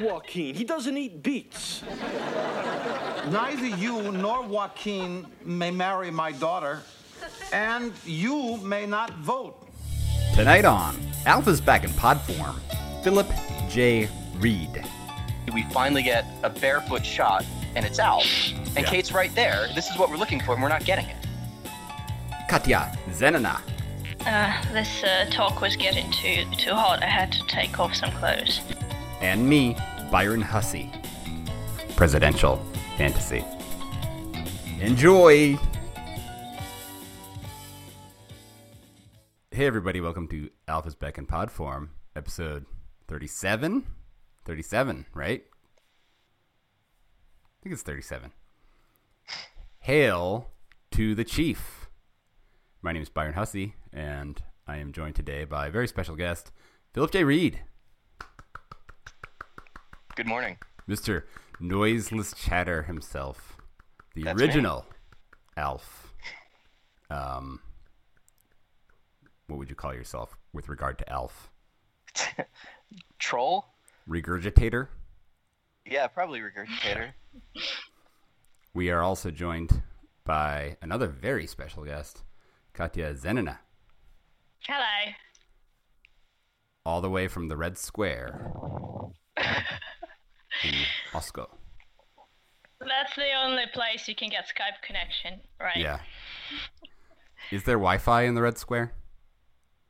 Joaquin. He doesn't eat beets. Neither you nor Joaquin may marry my daughter, and you may not vote. Tonight on Alf is back in pod form. Philip J. Reed. we finally get a barefoot shot, and it's Alf. And Yeah. Kate's right there. This is what we're looking for, and we're not getting it. Katya Zenina. Uh, this uh, talk was getting too too hot. I had to take off some clothes. And me, Byron Hussie. Presidential fantasy. Enjoy! Hey everybody, welcome to Alf is Back in Pod Form, episode 37? 37, right? I think it's 37. Hail to the Chief. My name is Byron Hussie, and I am joined today by a very special guest, Philip J. Reed. Good morning. Mr. Noiseless Chatter himself, the That's me. original Alf. Um, what would you call yourself with regard to Alf? Troll? Regurgitator. Yeah, probably regurgitator. We are also joined by another very special guest, Katya Zenina, Hello. all the way from the Red Square Moscow. That's the only place you can get Skype connection, right? Yeah. Is there Wi-Fi in the Red Square?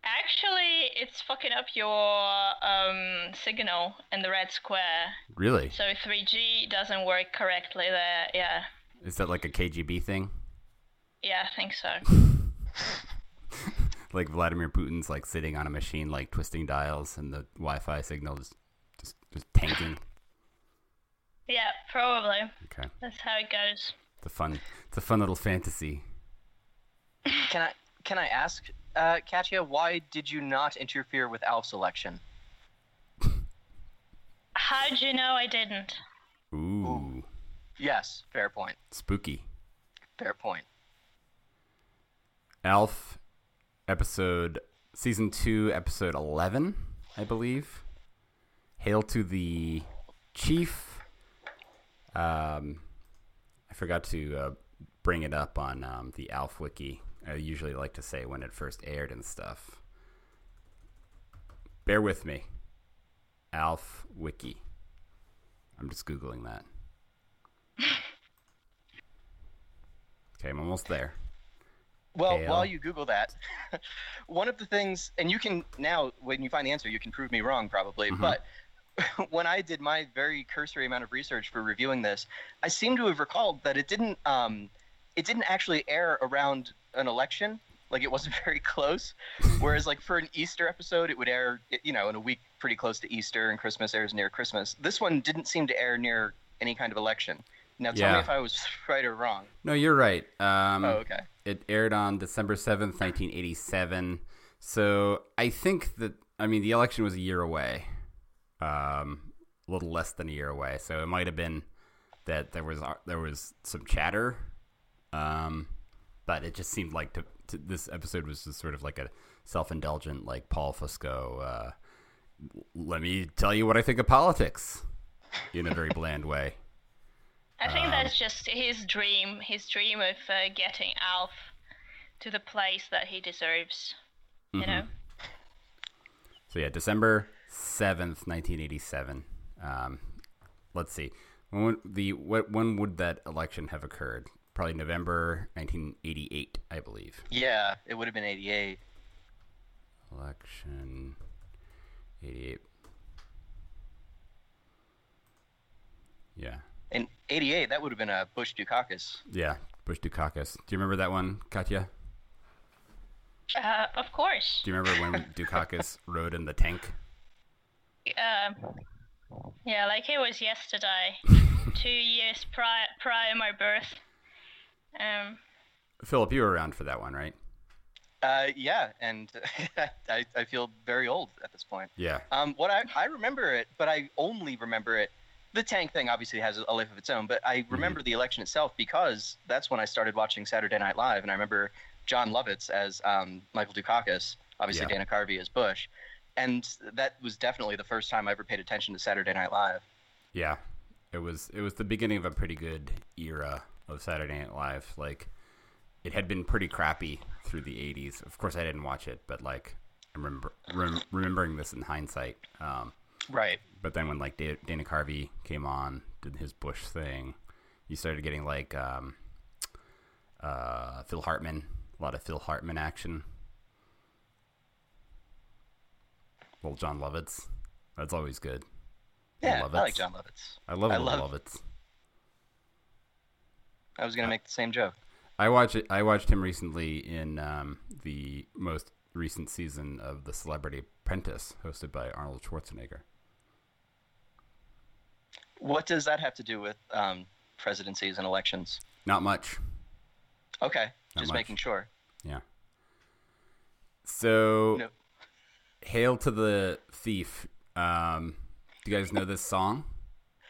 Actually, it's fucking up your um, signal in the red square. Really? So 3G doesn't work correctly there. Yeah. Is that like a KGB thing? Yeah, I think so. like Vladimir Putin's like sitting on a machine, like twisting dials, and the Wi-Fi signal is just just tanking. Yeah, probably. Okay, That's how it goes. it's a fun, it's a fun little fantasy. Can I can I ask, uh, Katya, why did you not interfere with Alf's election? How'd you know I didn't? Ooh, Yes, fair point. spooky. Fair point. Alf, episode season two, episode eleven, I believe. Hail to the chief. Um, I forgot to uh, bring it up on um, the Alf wiki. I usually like to say when it first aired and stuff. Bear with me. Alf wiki. I'm just googling that. Okay, I'm almost there. Well, Hail. while you Google that, one of the things, and you can now, when you find the answer, you can prove me wrong probably, but when I did my very cursory amount of research for reviewing this, I seem to have recalled that it didn't, um, it didn't actually air around an election. Like it wasn't very close. Whereas, like for an Easter episode, it would air, you know, in a week pretty close to Easter, and Christmas airs near Christmas. This one didn't seem to air near any kind of election. Now, tell Yeah. me if I was right or wrong. No, you're right. Um, Oh, okay. It aired on December 7th, 1987. So I think that, I mean, the election was a year away, um, a little less than a year away. So it might have been that there was there was some chatter, um, but it just seemed like to, to, this episode was just sort of like a self indulgent, like Paul Fusco. Uh, let me tell you what I think of politics in a very bland way. I think Um, that's just his dream, his dream of uh, getting Alf to the place that he deserves. You know? So yeah, December seventh, nineteen eighty-seven. Um, let's see, when would the what when would that election have occurred? Probably November nineteen eighty-eight, I believe. Yeah, it would have been 88. Election eighty-eight. Yeah, In 88, that would have been a Bush Dukakis. yeah. Bush Dukakis. Do you remember that one, Katya? Uh, of course. Do you remember when Dukakis rode in the tank? Um, yeah, like it was yesterday, two years prior prior my birth. Um, Philip, you were around for that one, right? Uh, yeah, and I, I feel very old at this point. Yeah. Um, what I, I remember it, but I only remember it. The tank thing obviously has a life of its own, but I remember the election itself because that's when I started watching Saturday Night Live, and I remember Jon Lovitz as um, Michael Dukakis, obviously Yeah. Dana Carvey as Bush, and that was definitely the first time I ever paid attention to Saturday Night Live. Yeah, it was it was the beginning of a pretty good era of Saturday Night Live. Like, it had been pretty crappy through the '80s. Of course, I didn't watch it, but like, I remember rem- remembering this in hindsight. Um, Right. but then when like Da- Dana Carvey came on, did his Bush thing, you started getting like um, uh, Phil Hartman, a lot of Phil Hartman action. Little Jon Lovitz, that's always good. Yeah, Lovitz. I like Jon Lovitz. I love I love- Lovitz. I was gonna make the same joke. I watched it, I watched him recently in um, the most recent season of The Celebrity Apprentice, hosted by Arnold Schwarzenegger. What does that have to do with um, presidencies and elections? Not much. Okay, Not just much. making sure. Yeah. So, No. "Hail to the Thief." Um, do you guys know this song?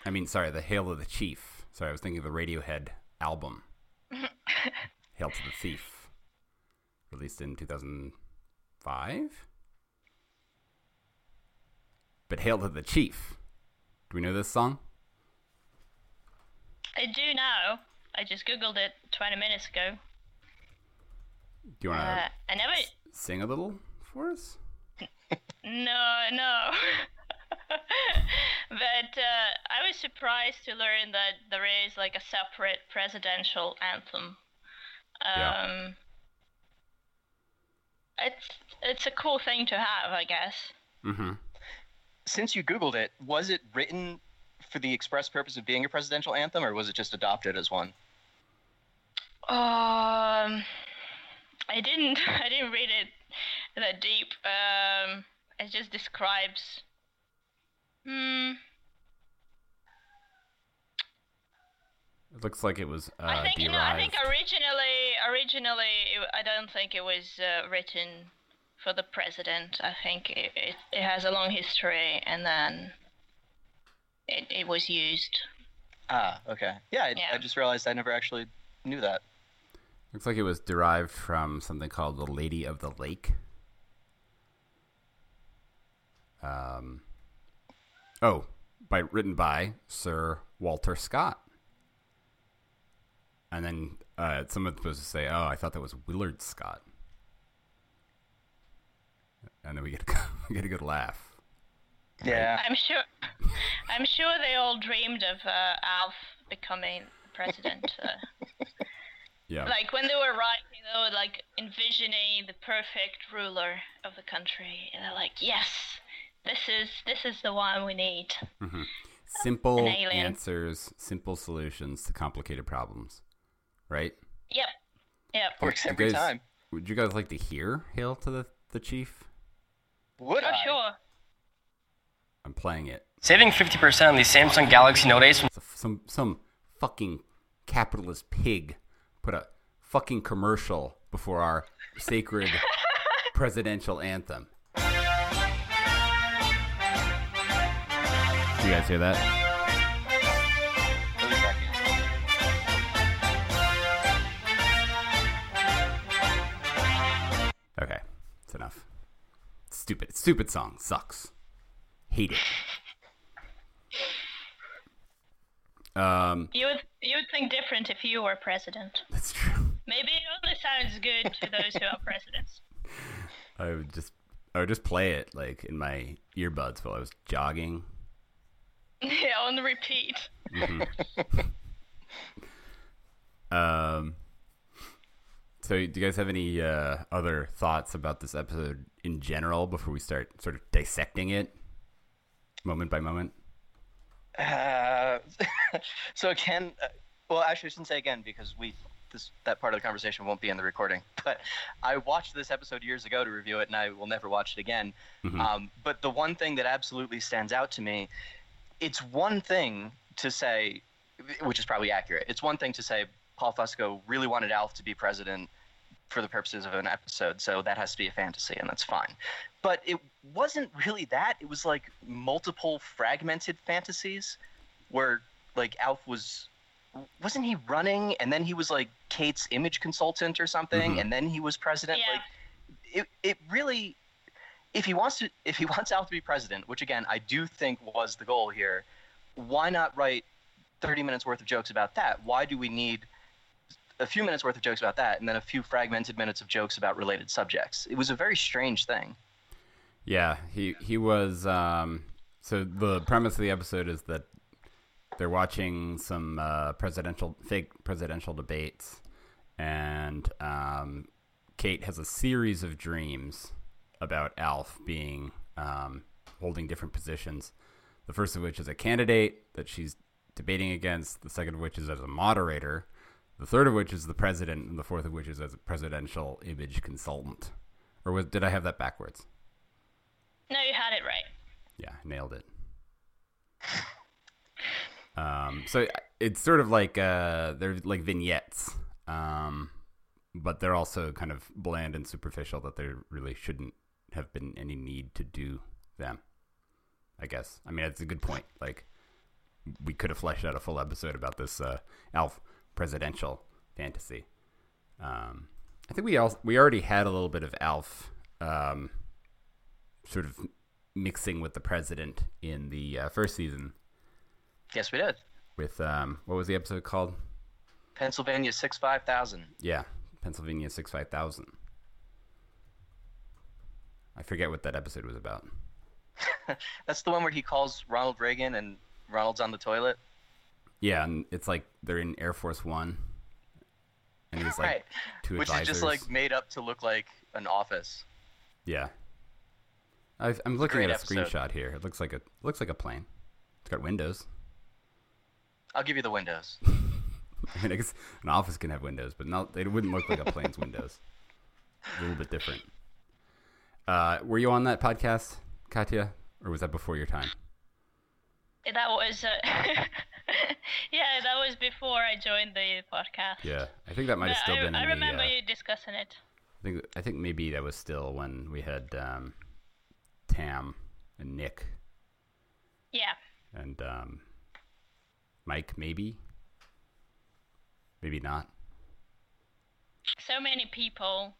I mean, sorry, the "Hail to the Chief." Sorry, I was thinking of the Radiohead album. "Hail to the Thief," released in two thousand five. But "Hail to the Chief." Do we know this song? I do now. I just googled it 20 minutes ago. Do you want to Uh, I never. sing a little for us? No, no. but uh, I was surprised to learn that there is like a separate presidential anthem. Um, Yeah. It's it's a cool thing to have, I guess. Mm-hmm. Since you Googled it, was it written for the express purpose of being a presidential anthem, or was it just adopted as one? Um, I didn't I didn't read it that deep. Um, it just describes. Hmm. It looks like it was uh, I think derived. no. I think originally, originally, it, I don't think it was uh, written for the president. I think it, it, it has a long history, and then it, it was used. Ah, okay. Yeah, I, Yeah. I just realized I never actually knew that. Looks like it was derived from something called the Lady of the Lake. Um, oh, by written by Sir Walter Scott. And then uh, someone's supposed to say, "Oh, I thought that was Willard Scott." And then we get a, we get a good laugh. Yeah. I'm sure. I'm sure they all dreamed of uh, Alf becoming president. Uh, Yeah, like when they were writing, they were like envisioning the perfect ruler of the country, and they're like, "Yes, this is this is the one we need." Mm-hmm. simple an alien. answers, simple solutions to complicated problems. Right? Yep. Yep. Works every guys- time. Would you guys like to hear "Hail to the the Chief"? Would Oh, I? sure. I'm playing it. Saving 50% on the Samsung Galaxy Note Ace So some some fucking capitalist pig put a fucking commercial before our sacred presidential anthem. You guys hear that? Wait a second. Okay, it's enough. Stupid, stupid song sucks. Hate it. Um, You would you would think different if you were president. that's true. Maybe it only sounds good to those who are presidents. I would just, I would just play it like in my earbuds while I was jogging. yeah, on the repeat. Um. So, do you guys have any uh, other thoughts about this episode in general before we start sort of dissecting it, moment by moment? Uh, so again, uh, well, actually, I shouldn't say again because we this that part of the conversation won't be in the recording. But I watched this episode years ago to review it, and I will never watch it again. Um, but the one thing that absolutely stands out to me, it's one thing to say, which is probably accurate. It's one thing to say Paul Fusco really wanted Alf to be president for the purposes of an episode, so that has to be a fantasy, and that's fine. But it wasn't really that. It was like multiple fragmented fantasies where like Alf was wasn't he running and then he was like Kate's image consultant or something Mhm. and then he was president Yeah. like it it really if he wants to if he wants Alf to be president which again I do think was the goal here why not write 30 minutes worth of jokes about that? Why do we need a few minutes worth of jokes about that and then a few fragmented minutes of jokes about related subjects? It was a very strange thing. Yeah, he he was. Um, so the premise of the episode is that they're watching some uh, presidential fake presidential debates, and um, Kate has a series of dreams about Alf being um, holding different positions. The first of which is a candidate that she's debating against. The second of which is as a moderator. The third of which is the president, and the fourth of which is as a presidential image consultant. Or was, did I have that backwards? No, you had it right. Yeah, nailed it. Um, so it's sort of like uh, they're like vignettes, um, but they're also kind of bland and superficial. That they really shouldn't have been any need to do them. I guess. I mean, it's a good point. Like we could have fleshed out a full episode about this uh, Alf presidential fantasy. Um, I think we all we already had a little bit of Alf, um, sort of mixing with the president in the uh, first season Yes, we did. with um, what was the episode called? Pennsylvania six five thousand. Yeah, Pennsylvania six five thousand. I forget what that episode was about. That's the one where he calls Ronald Reagan and Ronald's on the toilet. Yeah, and it's like they're in Air Force One, and he's like right. two Which advisors. is just like made up to look like an office. yeah. I've, I'm looking at a episode. screenshot here. It looks like a looks like a plane. It's got windows. I'll give you the windows. I mean, I guess an office can have windows, but not. It wouldn't look like a plane's windows. A little bit different. Uh, were you on that podcast, Katya, or was that before your time? That was, uh, yeah, that was before I joined the podcast. Yeah, I think that might have still I, been. I in remember the, uh, you discussing it. I think I think maybe that was still when we had um, Tam and Nick Yeah. and um, Mike. Maybe, maybe not. So many people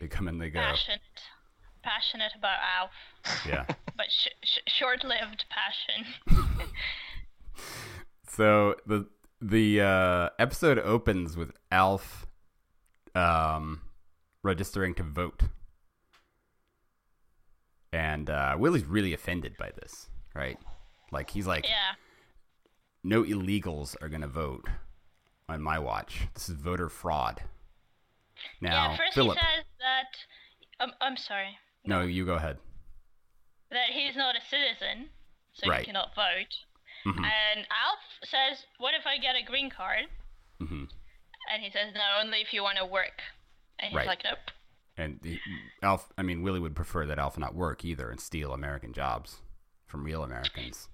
They come and they go. passionate, passionate about Alf, Yeah. but sh- sh- short-lived passion. So the the uh, episode opens with Alf um, registering to vote, and uh, Willie's really offended by this, right? Like he's like, yeah. no illegals are gonna vote on my watch. This is voter fraud. Now, yeah. First Philip, he says that. Um, I'm sorry. No, you go ahead. That he's not a citizen, so Right. he cannot vote. Mhm. And Alf says, "What if I get a green card?" Mm-hmm. And he says, "No, only if you want to work." And he's Right. like, "Nope." And Alf, I mean, Willie would prefer that Alf not work either and steal American jobs from real Americans.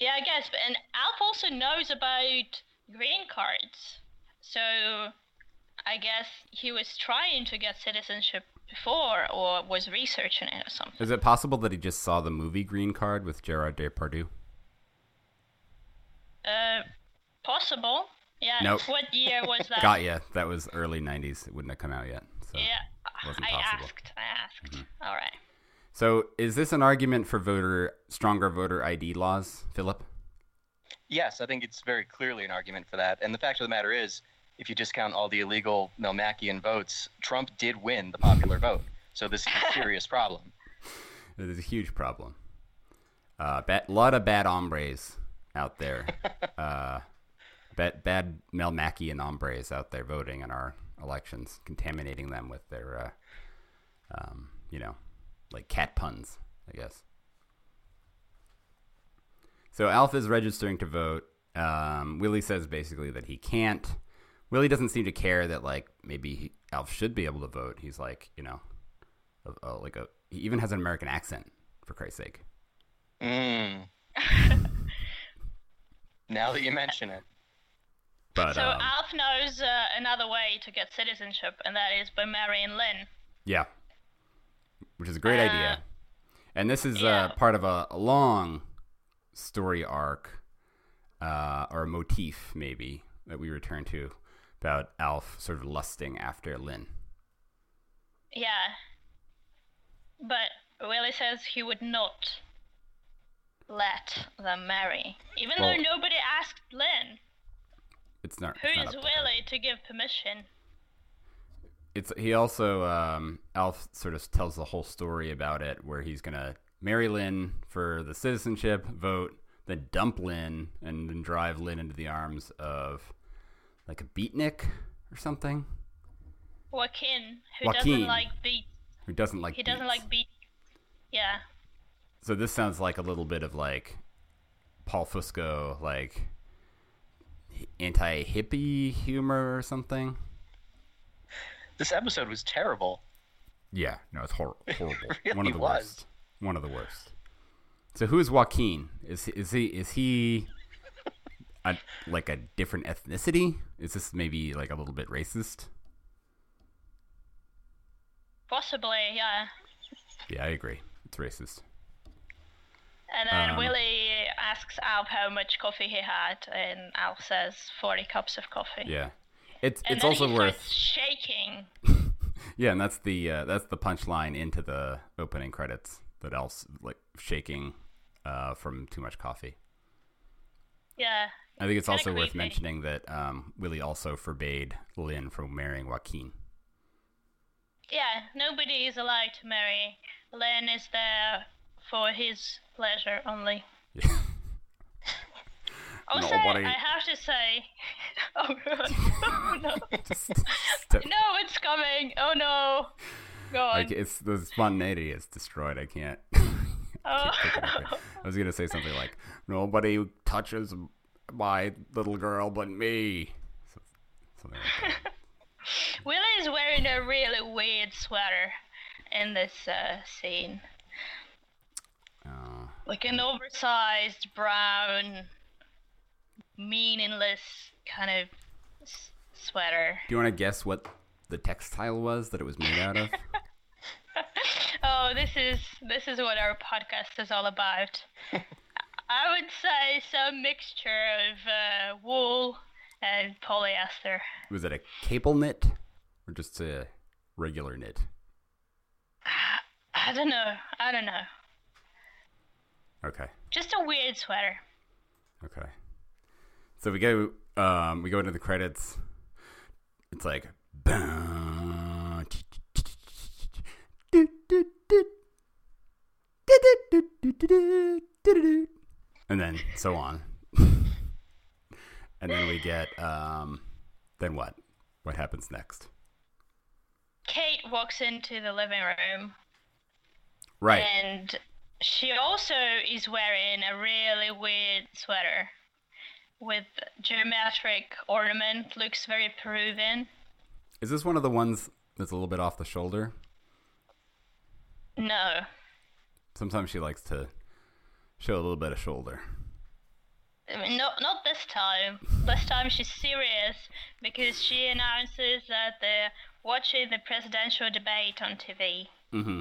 Yeah, I guess. But and Alf also knows about green cards, so I guess he was trying to get citizenship before, or was researching it or something. Is it possible that he just saw the movie Green Card with Gerard Depardieu? Uh, possible. Yeah. Nope. What year was that? Got ya. That was early '90s. It wouldn't have come out yet. So. Yeah. Wasn't I possible. asked. I asked. All right. So, is this an argument for voter stronger voter ID laws, Philip? Yes, I think it's very clearly an argument for that. And the fact of the matter is, if you discount all the illegal Melmacian votes, Trump did win the popular vote. So this is a serious problem. It is a huge problem. A uh, lot of bad hombres out there. uh, bad, bad Melmacian hombres out there voting in our elections, contaminating them with their, uh, um, you know, like cat puns, I guess. So Alf is registering to vote. Um, Willie says basically that he can't. Willie doesn't seem to care that like maybe he, Alf should be able to vote. He's like, you know, a, a, like a he even has an American accent for Christ's sake. Mm. now that you mention it. But So um, Alf knows uh, another way to get citizenship, and that is by marrying Lynn. yeah, which is a great Uh, idea. And this is yeah. uh, part of a, a long story arc uh, or a motif, maybe that we return to about Alf sort of lusting after Lynn. Yeah. But Willie says he would not let them marry, even Well- though nobody asked Lynn. It's not. Who it's not is. Willie to give permission? It's he also um, Alf sort of tells the whole story about it, where he's gonna marry Lynn for the citizenship vote, then dump Lynn, and then drive Lynn into the arms of like a beatnik or something Joaquin, who Joaquin. doesn't like beat. who doesn't like. He doesn't like beat. Yeah. So this sounds like a little bit of like Paul Fusco, like anti-hippie humor or something. This episode was terrible. Yeah, no, it's hor- horrible. really One of the was. worst. One of the worst. So who is Joaquin? Is is he is he a, like a different ethnicity? Is this maybe like a little bit racist? Possibly, yeah. Yeah, I agree. It's racist. And then Um, Willie asks Alf how much coffee he had, and Alf says 40 cups of coffee. Yeah, it's And it's also worth. shaking. Yeah, and that's the uh, that's the punchline into the opening credits. That else like shaking uh, from too much coffee. Yeah. I think it's also worth mentioning that um, Willie also forbade Lynn from marrying Joaquin. Yeah, nobody is allowed to marry. Lynn is there for his pleasure only. Yeah. Also, Nobody- I have to say, oh god, no, no, it's coming. Oh no, go on. like it's the spontaneity is destroyed. I can't. Oh. I was gonna say something like, "Nobody touches my little girl but me." Something like that. Willie is wearing a really weird sweater in this uh, scene, Uh, like an oversized brown, meaningless kind of s- sweater. do you want to guess what the textile was that it was made out of? Oh, this is this is what our podcast is all about. I would say some mixture of uh, wool and polyester. was it a cable knit or just a regular knit? I don't know. I don't know. Okay. Just a weird sweater. Okay. So we go um we go into the credits. It's like and then so on. and then we get um then what? What happens next? Kate walks into the living room Right. and she also is wearing a really weird sweater with geometric ornament. Looks very Peruvian. Is this one of the ones that's a little bit off the shoulder? No. Sometimes she likes to show a little bit of shoulder. I mean, not not this time. This time she's serious because she announces that they're watching the presidential debate on TV. Mm-hmm.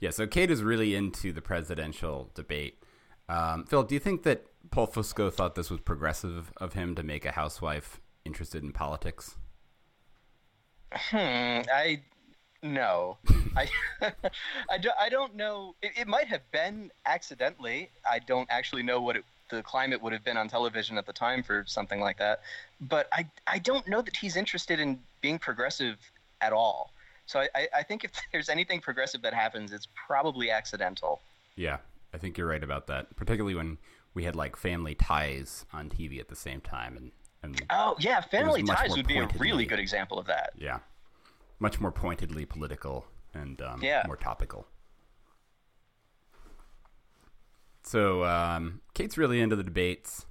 Yeah, so Kate is really into the presidential debate. Um, Phil, do you think that Paul Fusco thought this was progressive of him to make a housewife interested in politics? Hmm. I no. I I, do, I don't know. It, it might have been accidentally. I don't actually know what it, the climate would have been on television at the time for something like that. But I I don't know that he's interested in being progressive at all. So I, I, I think if there's anything progressive that happens, it's probably accidental. Yeah, I think you're right about that. Particularly when we had like family ties on TV at the same time, and and Oh yeah, Family Ties would be a really good example of that. yeah, much more pointedly political and um, Yeah. more topical. So um, Kate's really into the debates.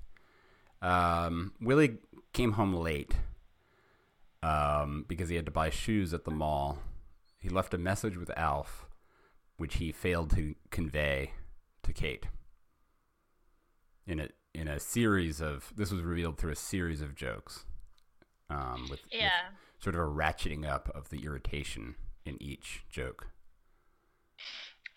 Um, Willie came home late um, because he had to buy shoes at the mall. He left a message with Alf, which he failed to convey to Kate. In a in a series of this was revealed through a series of jokes, um, with, with Yeah. Sort of a ratcheting up of the irritation in each joke.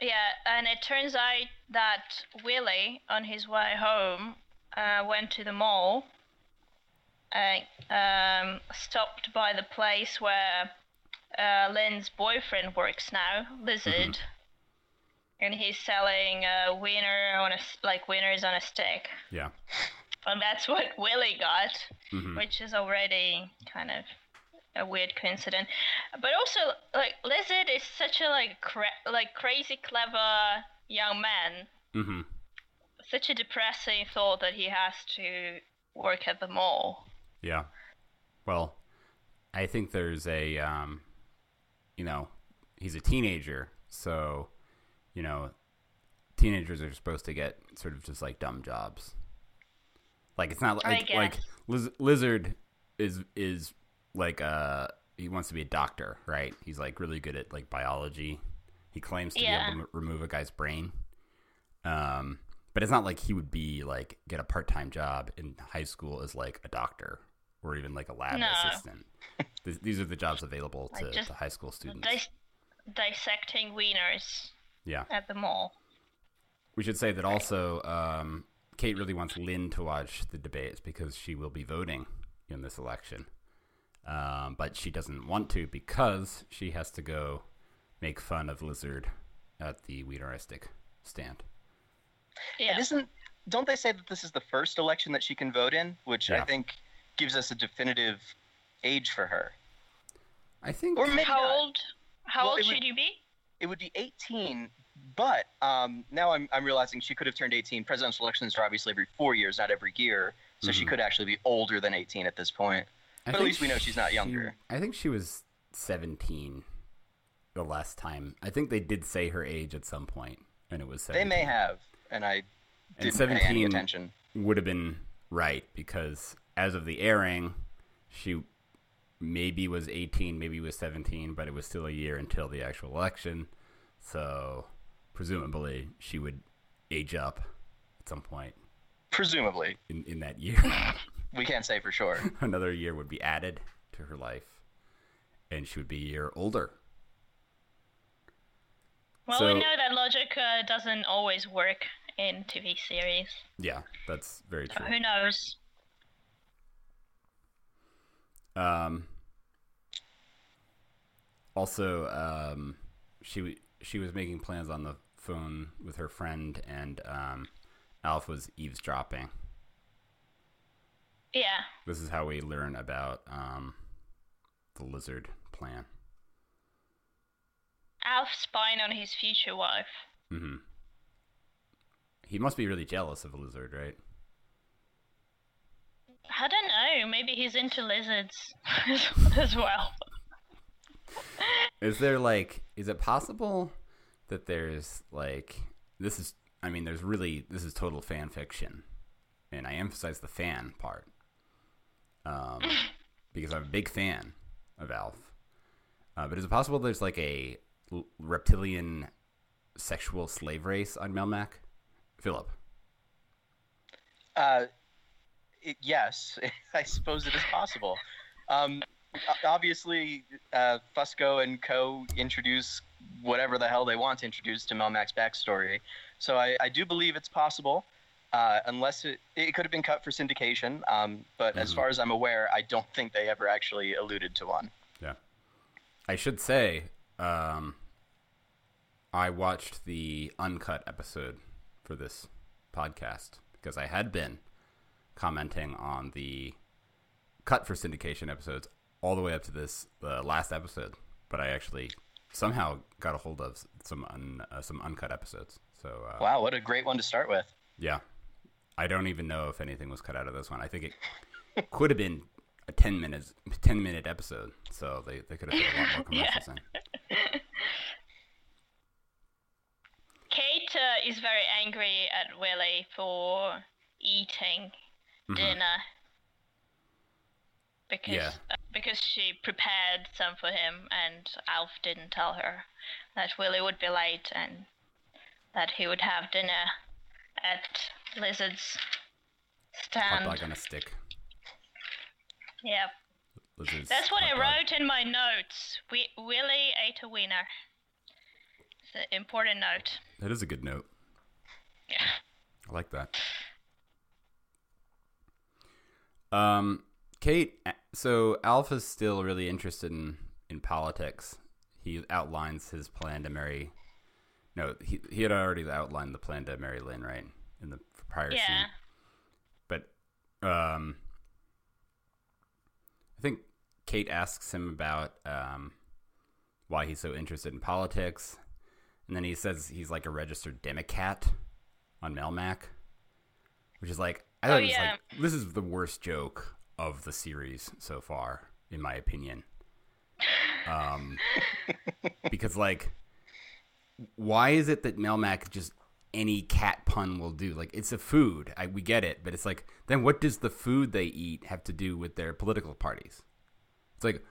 Yeah, and it turns out that Willie, on his way home, uh, went to the mall and um, stopped by the place where uh, Lynn's boyfriend works now, Lizard. and he's selling a wiener on a like wieners on a stick, Yeah. and that's what Willie got, Mhm. which is already kind of a weird coincidence. But also, like Lizard is such a like cra- like crazy clever young man. Mm-hmm. Such a depressing thought that he has to work at the mall. Yeah. Well, I think there's a, um, you know, he's a teenager, so, you know, teenagers are supposed to get sort of just like dumb jobs. Like it's not like like. Liz- lizard is is like uh he wants to be a doctor, right? He's like really good at like biology. He claims to Yeah. be able to m- remove a guy's brain. Um, but it's not like he would be like get a part time job in high school as like a doctor or even like a lab No. assistant. Th- These are the jobs available to, Like to high school students. Dis- dissecting wieners yeah. at the mall. We should say that also um, Kate really wants Lynn to watch the debates because she will be voting in this election. Um, but she doesn't want to because she has to go make fun of Lizard at the Wieneristic stand. Yeah. And isn't don't they say that this is the first election that she can vote in, which I think gives us a definitive age for her. I think. Or maybe How not. old? How Well, old it would- should you be? It would be 18, but um, now I'm, I'm realizing she could have turned 18. Presidential elections are obviously every four years, not every year, so she Mhm. could actually be older than 18 at this point. I But at least we know she's not she- younger. I think she was 17 the last time. I think they did say her age at some point, and it was 17. They may have, and I And didn't pay any 17 attention. would have been right because as of the airing, she maybe was 18, maybe was 17, but it was still a year until the actual election. So presumably she would age up at some point Presumably, in, in that year. we can't say for sure. Another year would be added to her life, and she would be a year older. Well, So- we know that logic uh, doesn't always work in TV series. Yeah, that's very So true. who knows? Um, also, um, she she was making plans on the phone with her friend, and um, Alf was eavesdropping. Yeah. This is how we learn about um, the lizard plan. Alf spying on his future wife. Mm-hmm. He must be really jealous of a lizard, right? I don't know. Maybe he's into lizards as well. Is there like, is it possible that there's like, this is, I mean, there's really, this is total fan fiction, and I emphasize the fan part, um, because I'm a big fan of Alf. Uh, but is it possible there's like a l- reptilian sexual slave race on Melmac? Philip. Uh, it, yes, I suppose it is possible. Um, obviously, uh, Fusco and Co. introduce whatever the hell they want to introduce to Melmac's backstory. So I, I do believe it's possible, uh, unless it, it could have been cut for syndication. Um, but as Mhm. far as I'm aware, I don't think they ever actually alluded to one. Yeah. I should say, um, I watched the uncut episode for this podcast because I had been commenting on the cut for syndication episodes all the way up to this the last episode, but I actually somehow got a hold of some un, uh, some uncut episodes. So uh, Wow, what a great one to start with. yeah, I don't even know if anything was cut out of this one. I think it could have been a ten minutes, ten minute episode, so they, they could have put a lot more commercials in. Kate uh, is very angry at Willie for eating Mhm. dinner because Yeah. uh, because she prepared some for him and Alf didn't tell her that Willie would be late and that he would have dinner at Lizard's Hot stand. dog on a stick. Yeah, Lizard's that's what I hot dog. wrote in my notes. We Willie ate a wiener. It's an important note. That is a good note. Yeah. I like that. Um, Kate. So Alpha's still really interested in in politics. He outlines his plan to marry No, he he had already outlined the plan to marry Lynn, right? In the prior Yeah. scene. But um I think Kate asks him about um why he's so interested in politics. And then he says he's like a registered Democrat on Melmac. Which is like I Oh, thought it was yeah. like this is the worst joke of the series so far, in my opinion. Um because like why is it that Melmac just any cat pun will do? Like it's a food, I, we get it, but it's like then what does the food they eat have to do with their political parties? It's like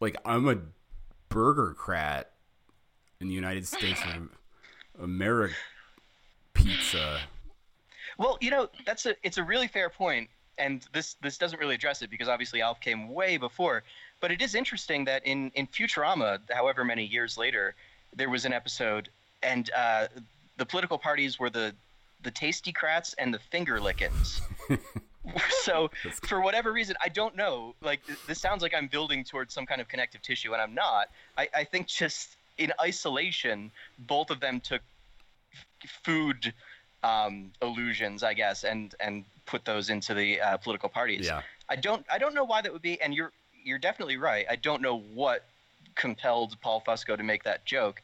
like I'm a burgercrat in the United States of America pizza. Well, you know, that's a it's a really fair point, and this this doesn't really address it because obviously Alf came way before. But it is interesting that in in Futurama, however many years later, there was an episode, and uh, the political parties were the the Tasty Crats and the Finger Lickens. so for whatever reason, I don't know. Like this sounds like I'm building towards some kind of connective tissue, and I'm not. I, I think just in isolation, both of them took f- food um, illusions, I guess, and and put those into the uh, political parties. Yeah. I don't I don't know why that would be, and you're you're definitely right. I don't know what compelled Paul Fusco to make that joke,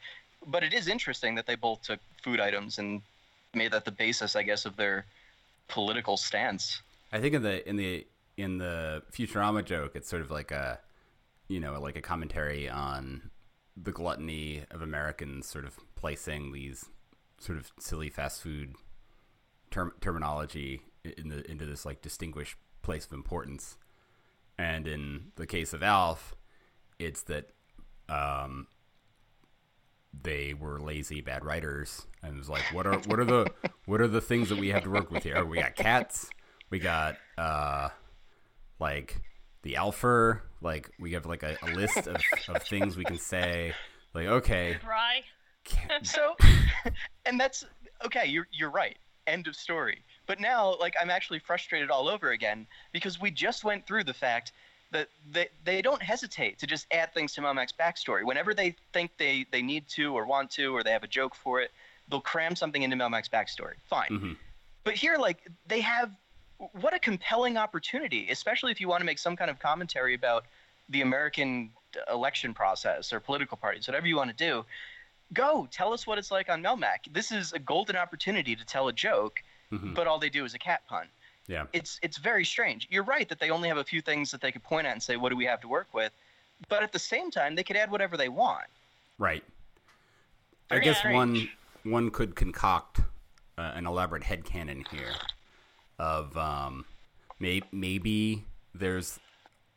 but it is interesting that they both took food items and made that the basis, I guess, of their political stance. I think in the in the in the Futurama joke, it's sort of like a you know like a commentary on the gluttony of Americans, sort of placing these sort of silly fast food term, terminology in the into this like distinguished place of importance. And in the case of Alf, it's that um, they were lazy bad writers and it was like what are what are the what are the things that we have to work with here we got cats we got uh like the alpha like we have like a, a list of, of things we can say like okay Right. So, and that's okay. You're you're right. End of story. But now, like, I'm actually frustrated all over again because we just went through the fact that they, they don't hesitate to just add things to Melmac's backstory. Whenever they think they, they need to or want to or they have a joke for it, they'll cram something into Melmac's backstory. Fine. Mhm. But here, like, they have what a compelling opportunity, especially if you want to make some kind of commentary about the American election process or political parties, whatever you want to do. Go tell us what it's like on Melmac. This is a golden opportunity to tell a joke, Mhm. but all they do is a cat pun. Yeah It's it's very strange. You're right that they only have a few things that they could point at and say, "What do we have to work with?" But at the same time, they could add whatever they want. right i guess strange. one one could concoct uh, an elaborate head headcanon here of um may, maybe there's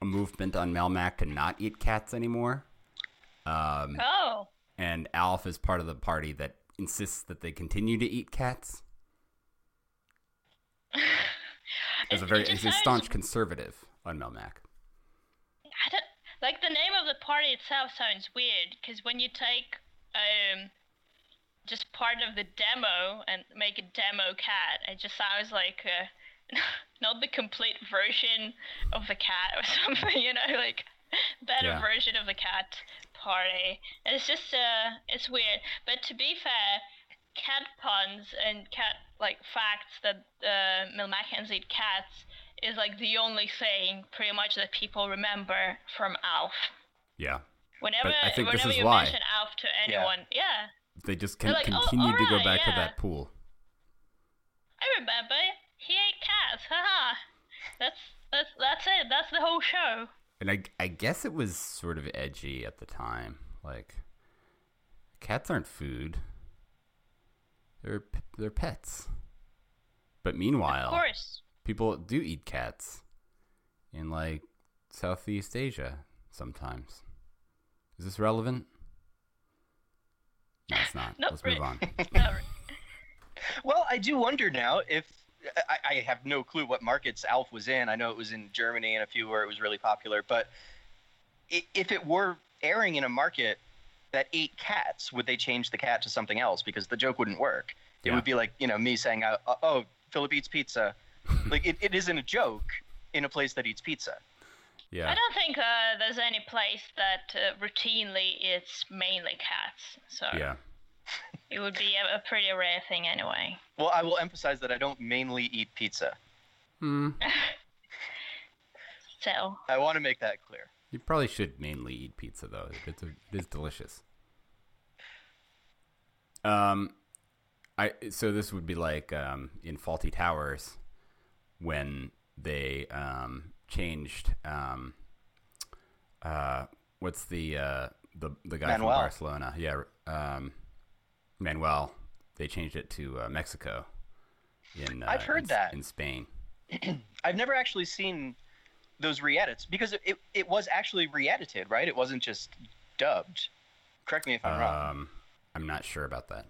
a movement on melmac to not eat cats anymore um Oh. and Alf is part of the party that insists that they continue to eat cats. As a very, he's a staunch conservative on Melmac. I don't like the name of the party itself sounds weird because when you take um just part of the demo and make a demo cat, it just sounds like uh, not the complete version of the cat or something, you know, like better Yeah. version of the cat party. It's just uh, it's weird. But to be fair, cat puns and cat like facts that uh, Milmacans eat cats is like the only thing pretty much that people remember from Alf. Yeah, Whenever, I think this is you why. mention Alf to anyone, yeah, they just can They're like, "Oh, continue to go alright, back to that pool. I remember. He ate cats. Haha. That's that's that's it. That's the whole show. And I, I guess it was sort of edgy at the time. Like, cats aren't food; they're they're pets. But meanwhile, Of course. people do eat cats in like Southeast Asia sometimes. Is this relevant? No, it's not. Not Let's really. move on. Not Well, I do wonder now if I, I have no clue what markets Alf was in. I know it was in Germany and a few where it was really popular, but if it were airing in a market that ate cats, would they change the cat to something else? Because the joke wouldn't work. It Yeah. would be like you know me saying, uh, "Oh, Philip eats pizza." like it, it isn't a joke in a place that eats pizza. Yeah. I don't think uh, there's any place that uh, routinely eats mainly cats. So Yeah. it would be a, a pretty rare thing anyway. Well, I will emphasize that I don't mainly eat pizza. Hmm. So I want to make that clear. You probably should mainly eat pizza though. It's a, it is delicious. Um, I so this would be like um in Fawlty Towers when they um changed um uh what's the uh the the guy Manuel. from Barcelona yeah um Manuel they changed it to uh, Mexico in uh, I've heard in, that. in Spain I've never actually seen those re-edits because it, it, it was actually re-edited, right? It wasn't just dubbed. Correct me if I'm wrong. I'm not sure about that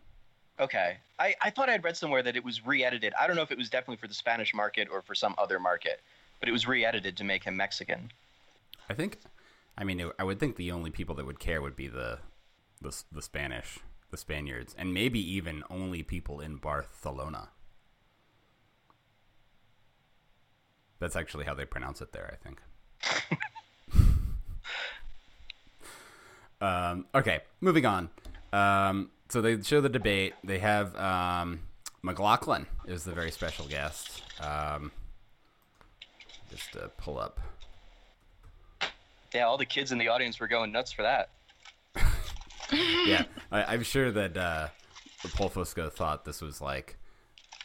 Okay. I, I thought I'd read somewhere that it was re-edited. I don't know if it was definitely for the Spanish market or for some other market, but it was re-edited to make him Mexican. I think, I mean, it, I would think the only people that would care would be the, the the Spanish, the Spaniards, and maybe even only people in Barcelona. That's actually how they pronounce it there, I think. um, okay, moving on. Um, so they show the debate. They have um, McLaughlin is the very special guest. Um, just to pull up. Yeah, all the kids in the audience were going nuts for that. yeah, I, I'm sure that uh, the Paul Fusco thought this was like,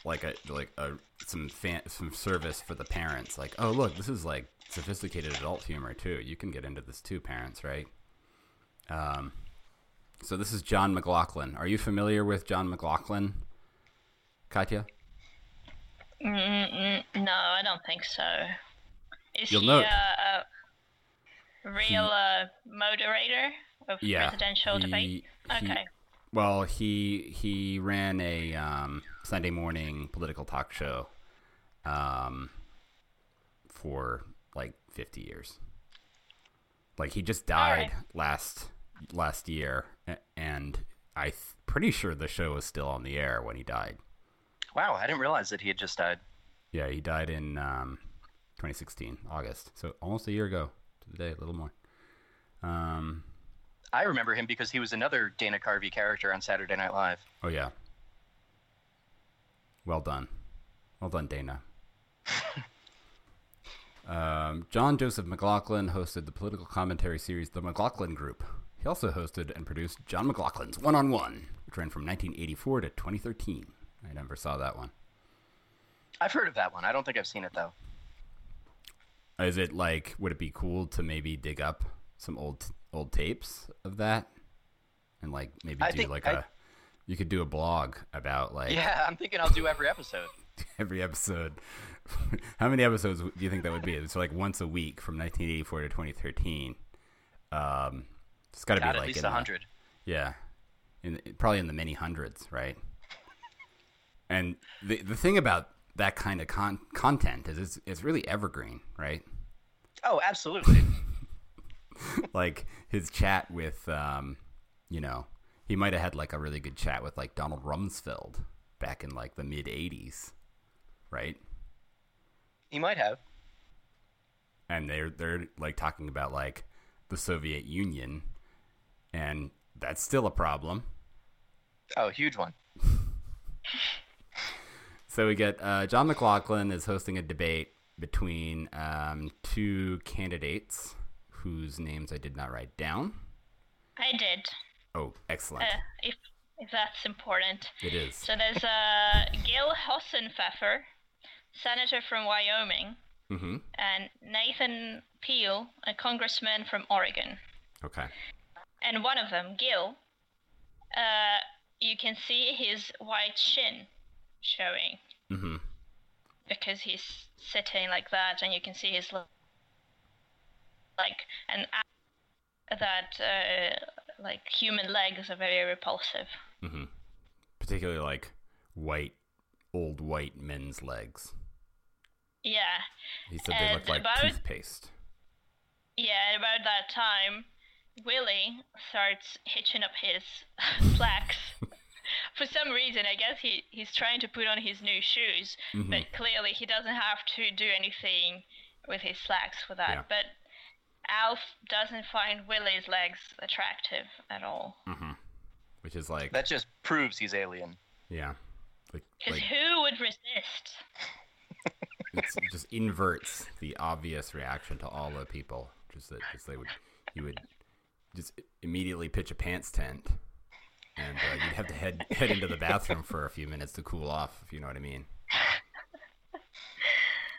like a like a some fan, some service for the parents. Like, oh look, this is like sophisticated adult humor too. You can get into this too, parents, right? Um, so this is John McLaughlin. Are you familiar with John McLaughlin, Katya? Mm, no, I don't think so. Is You'll he note- uh, a real uh, moderator of Yeah, presidential he- debate? he- Okay. Well, he he ran a um, Sunday morning political talk show um, for like 50 years. Like he just died Alright. last last year, a- and I'm pretty sure the show was still on the air when he died. Wow, I didn't realize that he had just died. Yeah, he died in um, 2016 August, so almost a year ago to the day, a little more. Um, I remember him because he was another Dana Carvey character on Saturday Night Live. Oh yeah. Well done. Well done, Dana. um, John Joseph McLaughlin hosted the political commentary series The McLaughlin Group. He also hosted and produced John McLaughlin's One on One, which ran from 1984 to 2013. I never saw that one. I've heard of that one. I don't think I've seen it though. Is it like, would it be cool to maybe dig up some old old tapes of that? And like maybe I do like I- a, you could do a blog about like Yeah, I'm thinking I'll do every episode. every episode. How many episodes do you think that would be? It's like once a week from 1984 to 2013. Um, it's got to be like at least hundred. yeah, in probably in the many hundreds, right? And the the thing about that kind of con- content is it's, it's really evergreen, right? Oh, absolutely. like his chat with, um, you know, he might have had like a really good chat with like Donald Rumsfeld back in like the mid 80s, right? he might have. and they're they're like talking about like the Soviet Union, and that's still a problem. Oh, huge one. So we get uh, John McLaughlin is hosting a debate between um, two candidates whose names I did not write down. I did. Oh, excellent! Uh, if if that's important. It is. So there's uh, Gil Hossenpfeffer, senator from Wyoming, Mm-hmm. and Nathan Peel, a congressman from Oregon. Okay. And one of them, Gil, uh, you can see his white shin showing Mm-hmm. because he's sitting like that, and you can see his like and a- that uh, like human legs are very repulsive. Mm-hmm. Particularly like white, old white men's legs. Yeah, He said they looked like about- toothpaste. yeah. About that time, Willie starts hitching up his slacks. For some reason, I guess he, he's trying to put on his new shoes, Mm-hmm. but clearly he doesn't have to do anything with his slacks for that. Yeah. But Alf doesn't find Willie's legs attractive at all. which which is like That just proves he's alien. yeah, Because like who would resist? it just inverts the obvious reaction to all the people. Just that just they would you would just immediately pitch a pants tent, and uh, you'd have to head head into the bathroom for a few minutes to cool off, if you know what I mean.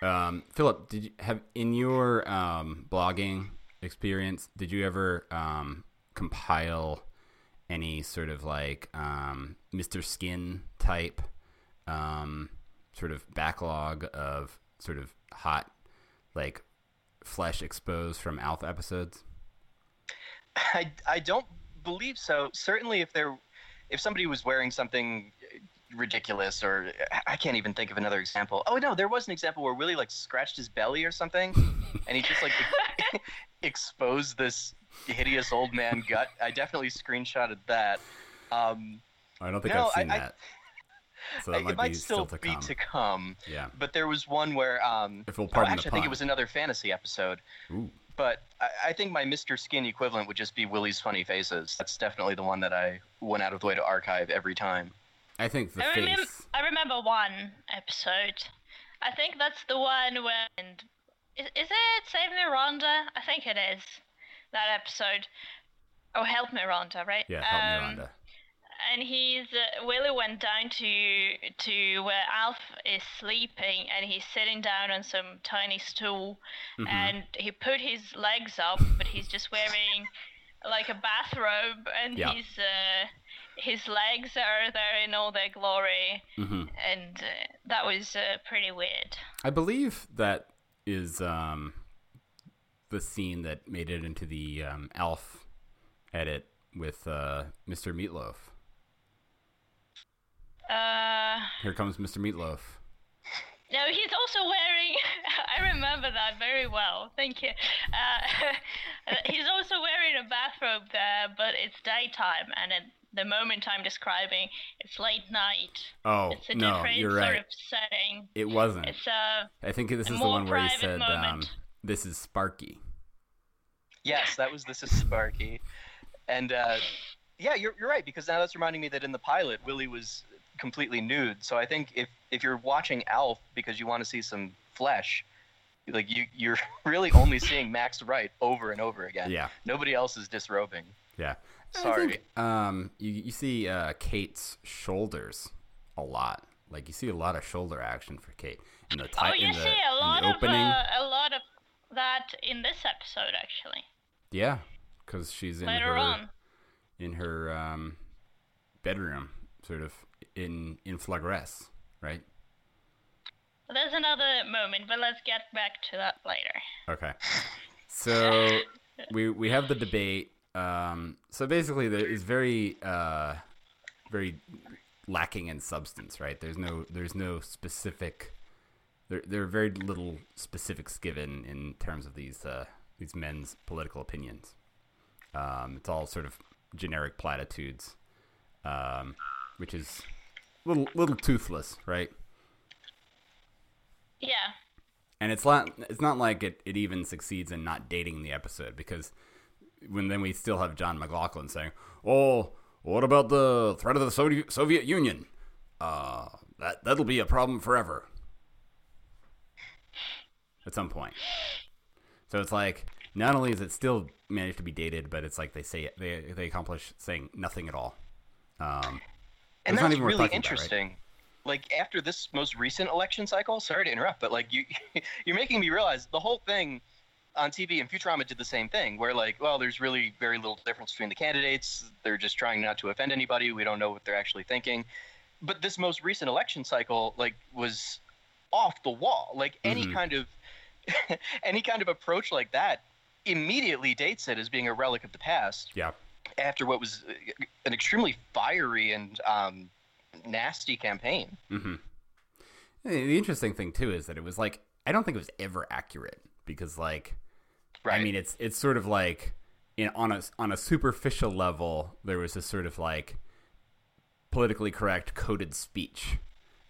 Um, Philip, did you have in your um, blogging experience? Did you ever um, compile any sort of like um, Mr. Skin type um, sort of backlog of sort of hot like flesh exposed from Alpha episodes? I, I don't believe so. Certainly, if there, if somebody was wearing something ridiculous, or I can't even think of another example. Oh no, there was an example where Willie like scratched his belly or something, and he just like exposed this hideous old man gut. I definitely screenshotted that. Um, I don't think No, I've seen I- that. So that it might, might be still to be to come. Yeah. But there was one where, um, If we'll oh, pardon actually, I think it was another fantasy episode. Ooh. But I, I think my Mr. Skin equivalent would just be Willie's funny faces. That's definitely the one that I went out of the way to archive every time. I think the I, remem- I remember one episode. I think that's the one where. And is, is it Save Miranda? I think it is. That episode. Oh, Help Miranda, right? Yeah, help me, Um, Rhonda. And he's uh, Willie went down to to where Alf is sleeping, and he's sitting down on some tiny stool, Mm-hmm. and he put his legs up, but he's just wearing like a bathrobe, and Yeah. he's uh, his legs are there in all their glory, hmm and uh, that was uh, pretty weird. I believe that is um, the scene that made it into the um, Alf edit with uh, Mr. Meatloaf. Uh, Here comes Mr. Meatloaf. No, he's also wearing. I remember that very well. Thank you. Uh, he's also wearing a bathrobe there, but it's daytime, and at the moment I'm describing, it's late night. Oh It's a no, different you're sort right. of setting. It wasn't. It's uh, a. I think this is the one where he said, um, "This is Sparky." Yes, that was This is Sparky. And uh, yeah, you're, you're right, because now that's reminding me that in the pilot, Willie was completely nude. So I think if, if you're watching Alf because you want to see some flesh, like you, you're really only seeing Max Wright over and over again. Yeah. Nobody else is disrobing. Yeah. I Sorry. think, um, you you see uh, Kate's shoulders a lot. Like you see a lot of shoulder action for Kate in the ti- Oh, in you the, see a lot of opening. uh, a lot of that in this episode, actually. Yeah, because she's in Later her on. in her um, bedroom, sort of in in flagress, right? There's another moment, but let's get back to that later. Okay. So we we have the debate. Um, so basically, there is very uh, very lacking in substance, right? There's no there's no specific. There there are very little specifics given in terms of these uh, these men's political opinions. Um, it's all sort of generic platitudes, um, which is little little toothless, right? Yeah. and it's not it's not like it, it even succeeds in not dating the episode because when then we still have John McLaughlin saying, "Oh, what about the threat of the Soviet Soviet Union? Uh, that that'll be a problem forever." At some point, so it's like not only is it still managed to be dated, but it's like they say they they accomplish saying nothing at all. Um, And It's not that's even really talking about, right? interesting. Like after this most recent election cycle, sorry to interrupt, but like you, you're making me realize the whole thing on TV and Futurama did the same thing, where like, well, there's really very little difference between the candidates. They're just trying not to offend anybody. We don't know what they're actually thinking. But this most recent election cycle, like, was off the wall. Like any Mhm. kind of any kind of approach like that immediately dates it as being a relic of the past yeah, after what was uh, an extremely fiery and um, nasty campaign. hmm The interesting thing too is that it was like I don't think it was ever accurate because like Right. I mean it's it's sort of like in on a on a superficial level there was this sort of like politically correct coded speech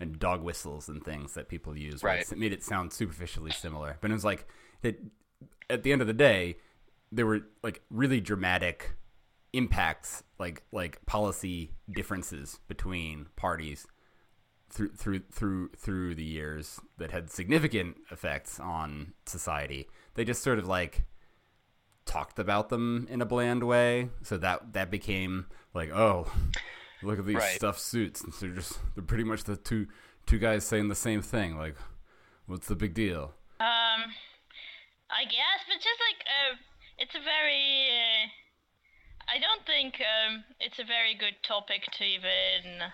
and dog whistles and things that people use Right. It made it sound superficially similar, but it was like that at the end of the day there were like really dramatic impacts like like policy differences between parties through through through through the years that had significant effects on society. They just sort of like talked about them in a bland way, so that that became like, oh, look at these Right. stuffed suits. And they're just they're pretty much the two two guys saying the same thing. Like, what's the big deal? Um, I guess, but just like uh, it's a very. Uh, I don't think um, it's a very good topic to even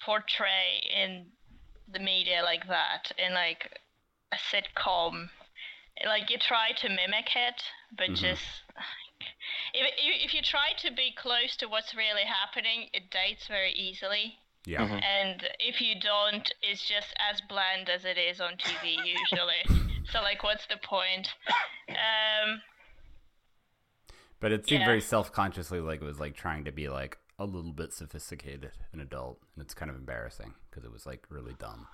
portray in the media like that in like a sitcom. Like you try to mimic it, but just if, if if you try to be close to what's really happening, it dates very easily. Yeah. And if you don't, it's just as bland as it is on TV usually. so like, what's the point? Um, But it seemed Yeah. very self consciously like it was like trying to be like a little bit sophisticated and adult, and it's kind of embarrassing because it was like really dumb.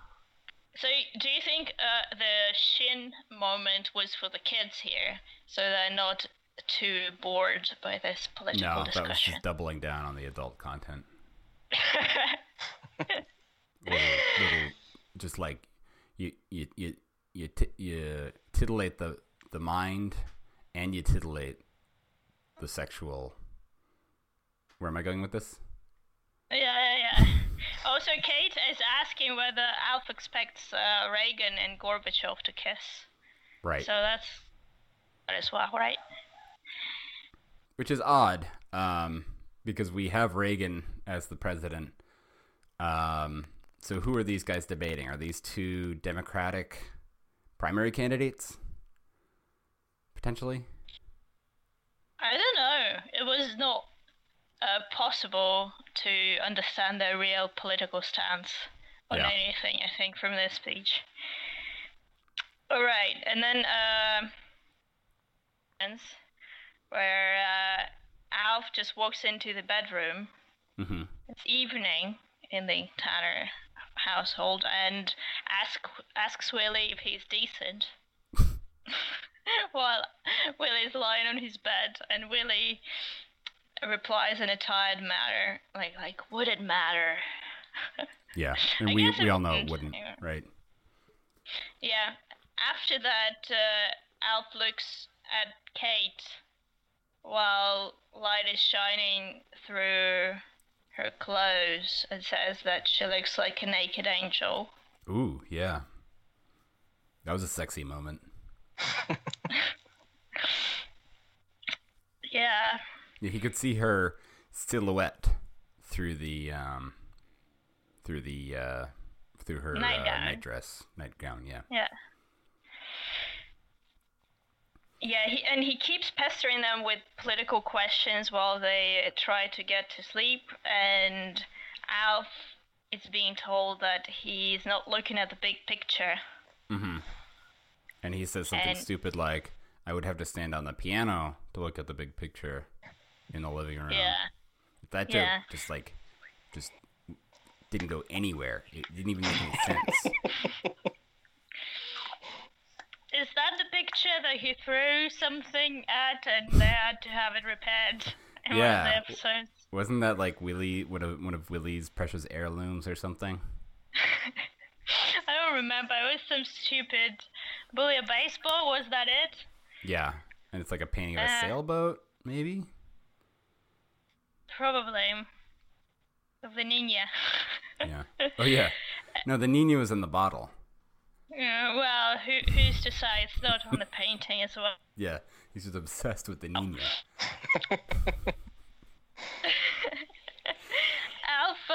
so do you think uh, the Shin moment was for the kids here, so they're not too bored by this political No, that was just doubling down on the adult content. little, little, just like you you you you, t- you titillate the the mind and you titillate the sexual. Where am I going with this? Yeah, yeah, yeah. Also, Kate is asking whether Alf expects uh, Reagan and Gorbachev to kiss. Right. So that's that as well, right? which is odd um, because we have Reagan as the president. Um, so who are these guys debating? Are these two Democratic primary candidates potentially? I. It was not uh, possible to understand their real political stance on Yeah. anything, I think, from this speech. All right, and then uh, where uh, Alf just walks into the bedroom. hmm It's evening in the Tanner household, and ask asks Willie if he's decent. While Willie's lying on his bed, and Willie replies in a tired manner, like like would it matter? Yeah, and we we all know it wouldn't, wouldn't, yeah. right? Yeah. After that, uh, Alf looks at Kate while light is shining through her clothes and says that she looks like a naked angel. Ooh, yeah, that was a sexy moment. Yeah. Yeah, he could see her silhouette through the um, through the uh, through her uh, Nightgown. night dress, nightgown. Yeah. Yeah. Yeah, he, and he keeps pestering them with political questions while they try to get to sleep. And Alf is being told that he's not looking at the big picture. Mm-hmm. And he says something And- stupid like, "I would have to stand on the piano to look at the big picture in the living room." Yeah. That joke Yeah. just like just didn't go anywhere. It didn't even make any sense. Is that the picture that he threw something at and they had to have it repaired in one of Yeah. the episodes? Wasn't that like Willie one of one of Willie's precious heirlooms or something? I don't remember. It was some stupid bully a baseball. Was that it? Yeah. And it's like a painting of a Uh. sailboat, maybe? Probably. Of the Nina. Yeah. Oh yeah. No, the Nina was in the bottle. yeah, well, who, who's to say it's not on the painting as well? Yeah. He's just obsessed with the Nina. Alf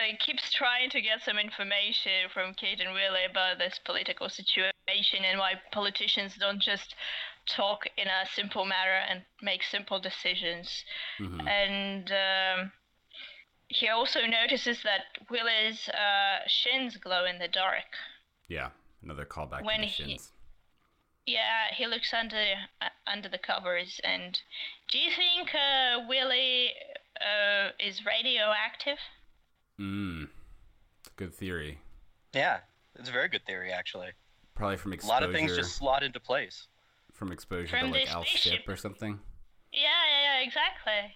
uh, keeps trying to get some information from Kate and Willie about this political situation and why politicians don't just talk in a simple manner and make simple decisions. Mhm. And um, he also notices that Willie's uh, shins glow in the dark. Yeah. Another callback When to the he- Yeah, he looks under uh, under the covers. And do you think uh, Willie uh, is radioactive? Mm. Good theory. Yeah, it's a very good theory, actually. Probably from exposure. A lot of things just slot into place. from exposure From to like the Alf's ship or something. Yeah, yeah, yeah, exactly.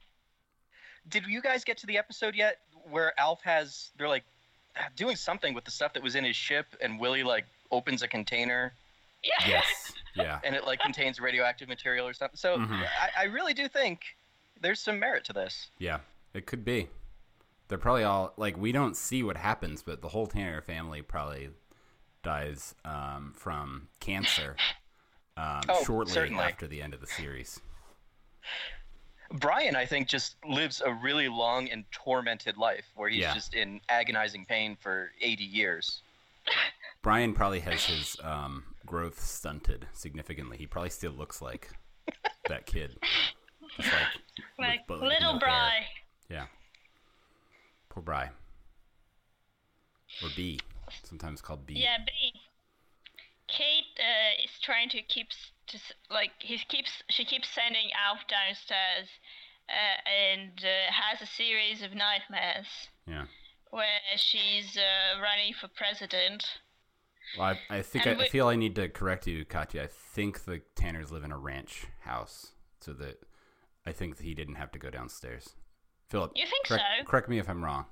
Did you guys get to the episode yet where Alf has they're like doing something with the stuff that was in his ship, and Willie like opens a container Yeah. Yes. Yeah. and it like contains radioactive material or something. So Mhm. I, I really do think there's some merit to this. Yeah. It could be. They're probably all like we don't see what happens, but the whole Tanner family probably dies um, from cancer um, Oh, shortly certainly. after the end of the series. Brian, I think, just lives a really long and tormented life where he's Yeah. just in agonizing pain for 80 years. Brian probably has his um, growth stunted significantly. He probably still looks like that kid. Just like, Like bu- little no hair. Bry. Yeah. Poor Bry. Or B. Sometimes called B. Yeah, B. Kate uh, is trying to keep to like he keeps she keeps sending Alf downstairs, uh, and uh, has a series of nightmares Yeah. where she's uh, running for president. Well, I, I think I, And I feel I need to correct you, Katya. I think the Tanners live in a ranch house, so that I think that he didn't have to go downstairs. Philip, You think correct, so? correct me if I'm wrong.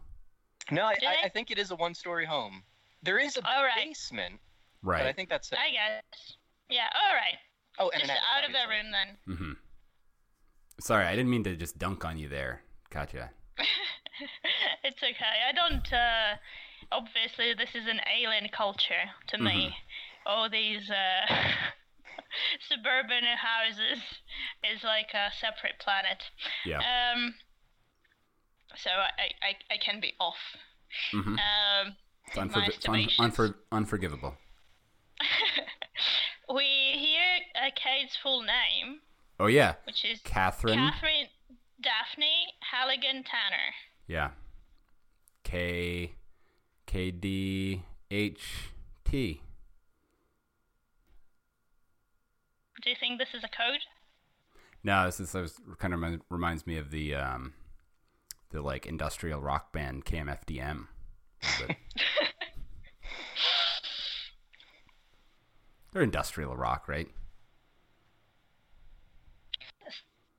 No, I, I. I think it is a one-story home. There is a All right. basement, Right. but I think that's it. I guess. Yeah. All right. Oh, and Just an attic, out of the room then. Mm-hmm. Sorry, I didn't mean to just dunk on you there, Katya. it's okay. I don't. Uh, obviously, this is an alien culture to me. All these uh, suburban houses is like a separate planet. Yeah. Um. So I, I, I can be off. Mhm. Um. Un- unfor- unforgivable. we hear uh, Kate's full name, Oh yeah, which is Catherine. Catherine Daphne Halligan Tanner. Yeah. K K D H T. Do you think this is a code? No, this is kind of reminds me of the um, the like industrial rock band KMFDM. But They're industrial rock, right?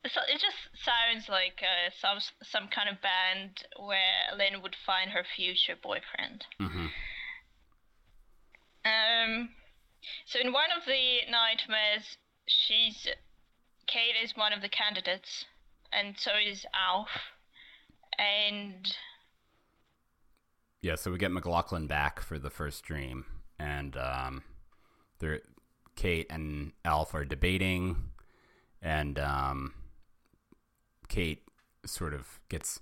So it just sounds like uh, some some kind of band where Lynn would find her future boyfriend. hmm Um, so in one of the nightmares, she's Kate is one of the candidates, and so is Alf, and Yeah, so we get McLaughlin back for the first dream, and um, they're Kate and Alf are debating, and um, Kate sort of gets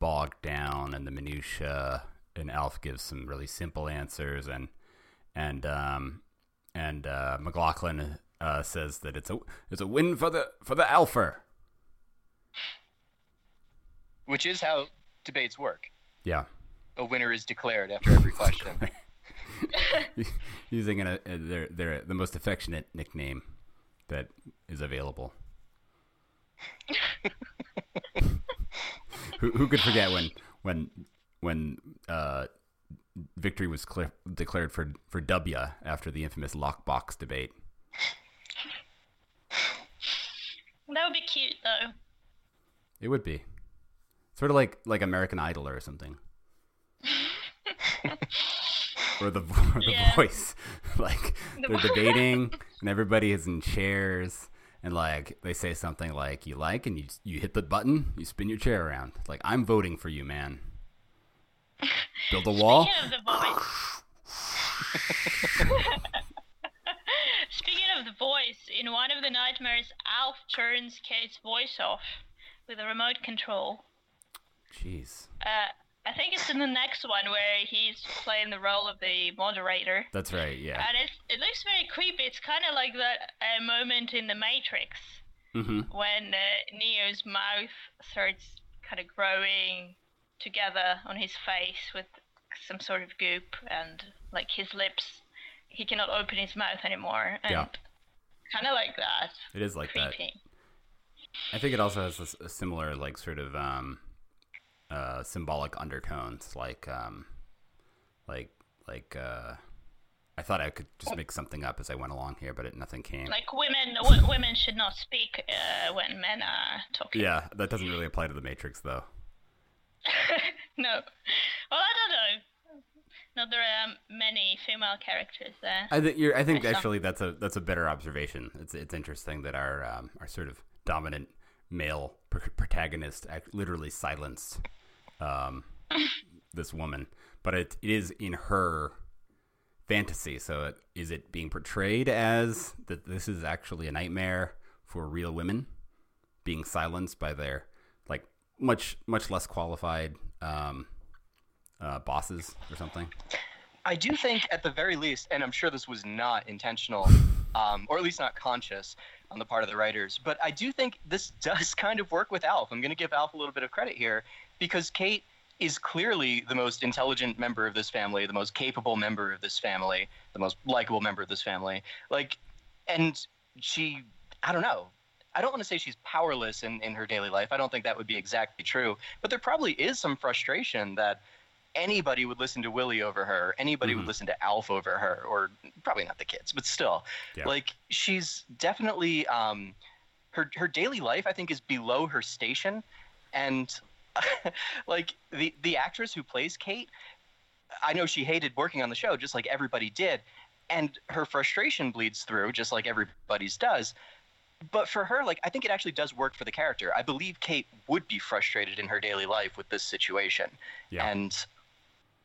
bogged down in the minutia, and Alf gives some really simple answers, and and um, and uh, McLaughlin uh, says that it's a it's a win for the for the Alpher. Which is how debates work. Yeah. A winner is declared after every question. using a, a their their the most affectionate nickname that is available. who who could forget when when when uh, victory was clear, declared for for W after the infamous lockbox debate? that would be cute though. It would be sort of like like American Idol or something. or the or the Yeah. voice, like they're debating and everybody is in chairs and like they say something like you like and you you hit the button, you spin your chair around. Like I'm voting for you, man. Build a wall. Speaking of the voice. Speaking of the voice, in one of the nightmares, Alf turns Kate's voice off with a remote control. Jeez, Uh, I think it's in the next one where he's playing the role of the moderator. that's right. Yeah. And it looks very creepy. It's kind of like that uh, moment in The Matrix hmm when uh, Neo's mouth starts kind of growing together on his face with some sort of goop, and like his lips, he cannot open his mouth anymore. And Yeah. Kind of like that. It is like that. I think it also has this, a similar, like, sort of um, uh, symbolic undertones, like, um, like, like, uh, I thought I could just make something up as I went along here, but it, nothing came. Like women, w- women should not speak uh, when men are talking. yeah, that doesn't really apply to the Matrix, though. No. Well, I don't know. No, there are many female characters there. I think you're. I think actually that's a that's a better observation. It's it's interesting that our um, our sort of dominant male pr- protagonist literally silenced um, this woman, but it, it is in her fantasy. So it, is it being portrayed as that this is actually a nightmare for real women being silenced by their like much much less qualified um, uh, bosses or something? I do think, at the very least, and I'm sure this was not intentional, um, or at least not conscious on the part of the writers, but I do think this does kind of work with Alf. I'm going to give Alf a little bit of credit here because Kate is clearly the most intelligent member of this family, the most capable member of this family, the most likable member of this family. Like, and she, I don't know. I don't want to say she's powerless in, in her daily life. I don't think that would be exactly true. But there probably is some frustration that anybody would listen to Willie over her. Anybody would listen to Alf over her, or probably not the kids, but still, Yeah. like she's definitely um, her her daily life. I think is below her station, and like the the actress who plays Kate, I know she hated working on the show just like everybody did, and her frustration bleeds through just like everybody's does. But for her, like I think it actually does work for the character. I believe Kate would be frustrated in her daily life with this situation, Yeah. and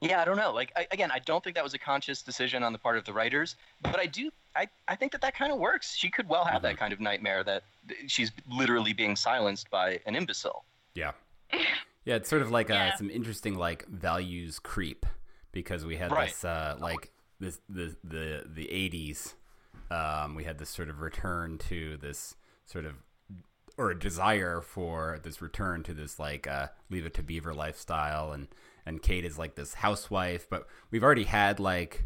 yeah, I don't know. Like I, again, I don't think that was a conscious decision on the part of the writers, but I do. I, I think that that kind of works. She could well have that kind of nightmare that she's literally being silenced by an imbecile. Yeah. Yeah, it's sort of like uh, Yeah. some interesting like values creep because we had Right. this uh, like this the the the 80s um, we had this sort of return to this sort of or a desire for this return to this like uh, leave it to beaver lifestyle and and Kate is like this housewife but we've already had like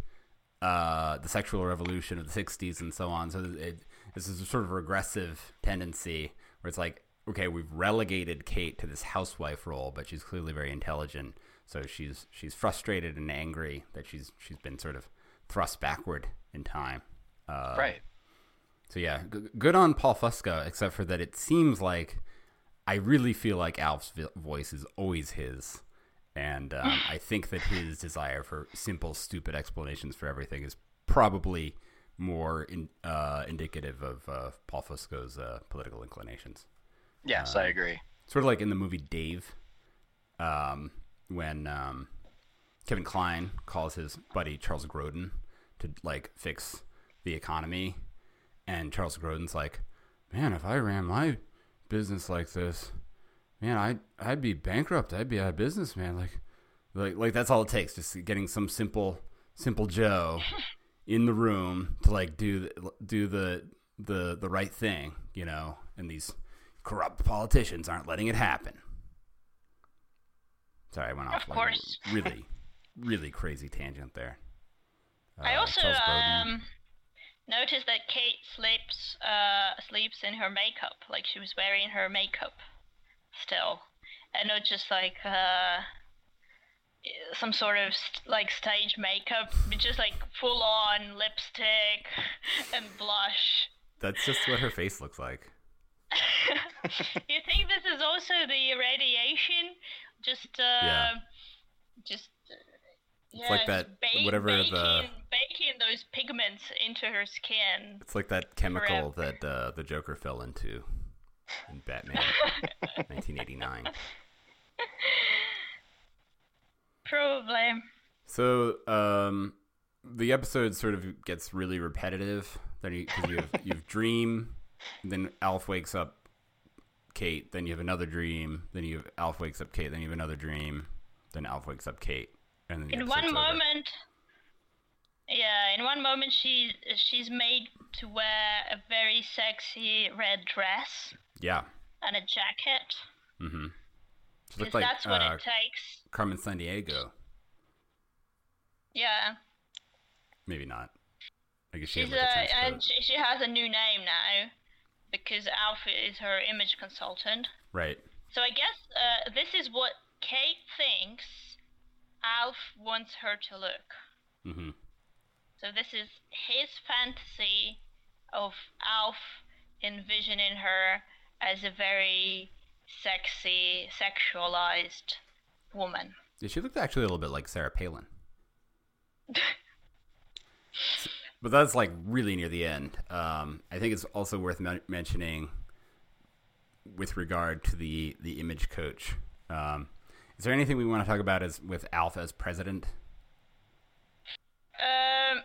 uh, the sexual revolution of the 60s and so on. So it, this is a sort of regressive tendency where it's like, okay, we've relegated Kate to this housewife role, but she's clearly very intelligent. So she's she's frustrated and angry that she's she's been sort of thrust backward in time. Uh, right. So yeah, g- good on Paul Fusco, except for that it seems like I really feel like Alf's voice is always his, and um, I think that his desire for simple, stupid explanations for everything is probably more in, uh, indicative of uh, Paul Fusco's uh, political inclinations. Yes, I agree. Sort of like in the movie Dave, um, when um, Kevin Kline calls his buddy Charles Grodin to like fix the economy, and Charles Grodin's like, "Man, if I ran my business like this, man, I'd I'd be bankrupt. I'd be out of business, man. Like, like like that's all it takes, just getting some simple simple Joe in the room to like do the, do the the the right thing, you know. And these corrupt politicians aren't letting it happen. Sorry, I went off Of like course. a really really crazy tangent there. I Uh, also um, noticed that Kate sleeps uh, sleeps in her makeup, like she was wearing her makeup still, and not just like uh, some sort of st- like stage makeup, but just like full on lipstick and blush. That's just what her face looks like. you think this is also the radiation? Just uh, Yeah. just. uh, It's like that- ba- whatever the- baking, baking those pigments into her skin. It's like that chemical that uh, the Joker fell into in Batman 1989. Probably. So um, the episode sort of gets really repetitive. Then you, cause you have you have dream, then Alf wakes up Kate. Then you have another dream. Then you have Alf wakes up Kate. Then you have another dream. Then Alf wakes up Kate. And then the In one over. Yeah, in one moment she she's made to wear a very sexy red dress yeah. and a jacket. Mm-hmm. She looked like that's what uh, it takes. Carmen Sandiego. Yeah, Maybe not. I guess she she's had like a a and she, she has a new name now because Alf is her image consultant. Right. So I guess uh, this is what Kate thinks Alf wants her to look. Mm-hmm. So this is his fantasy of Alf envisioning her as a very sexy, sexualized woman. Yeah, she looked actually a little bit like Sarah Palin. but that's like really near the end. Um, I think it's also worth men- mentioning with regard to the the image coach. Um, is there anything we want to talk about as with Alf as president? Um,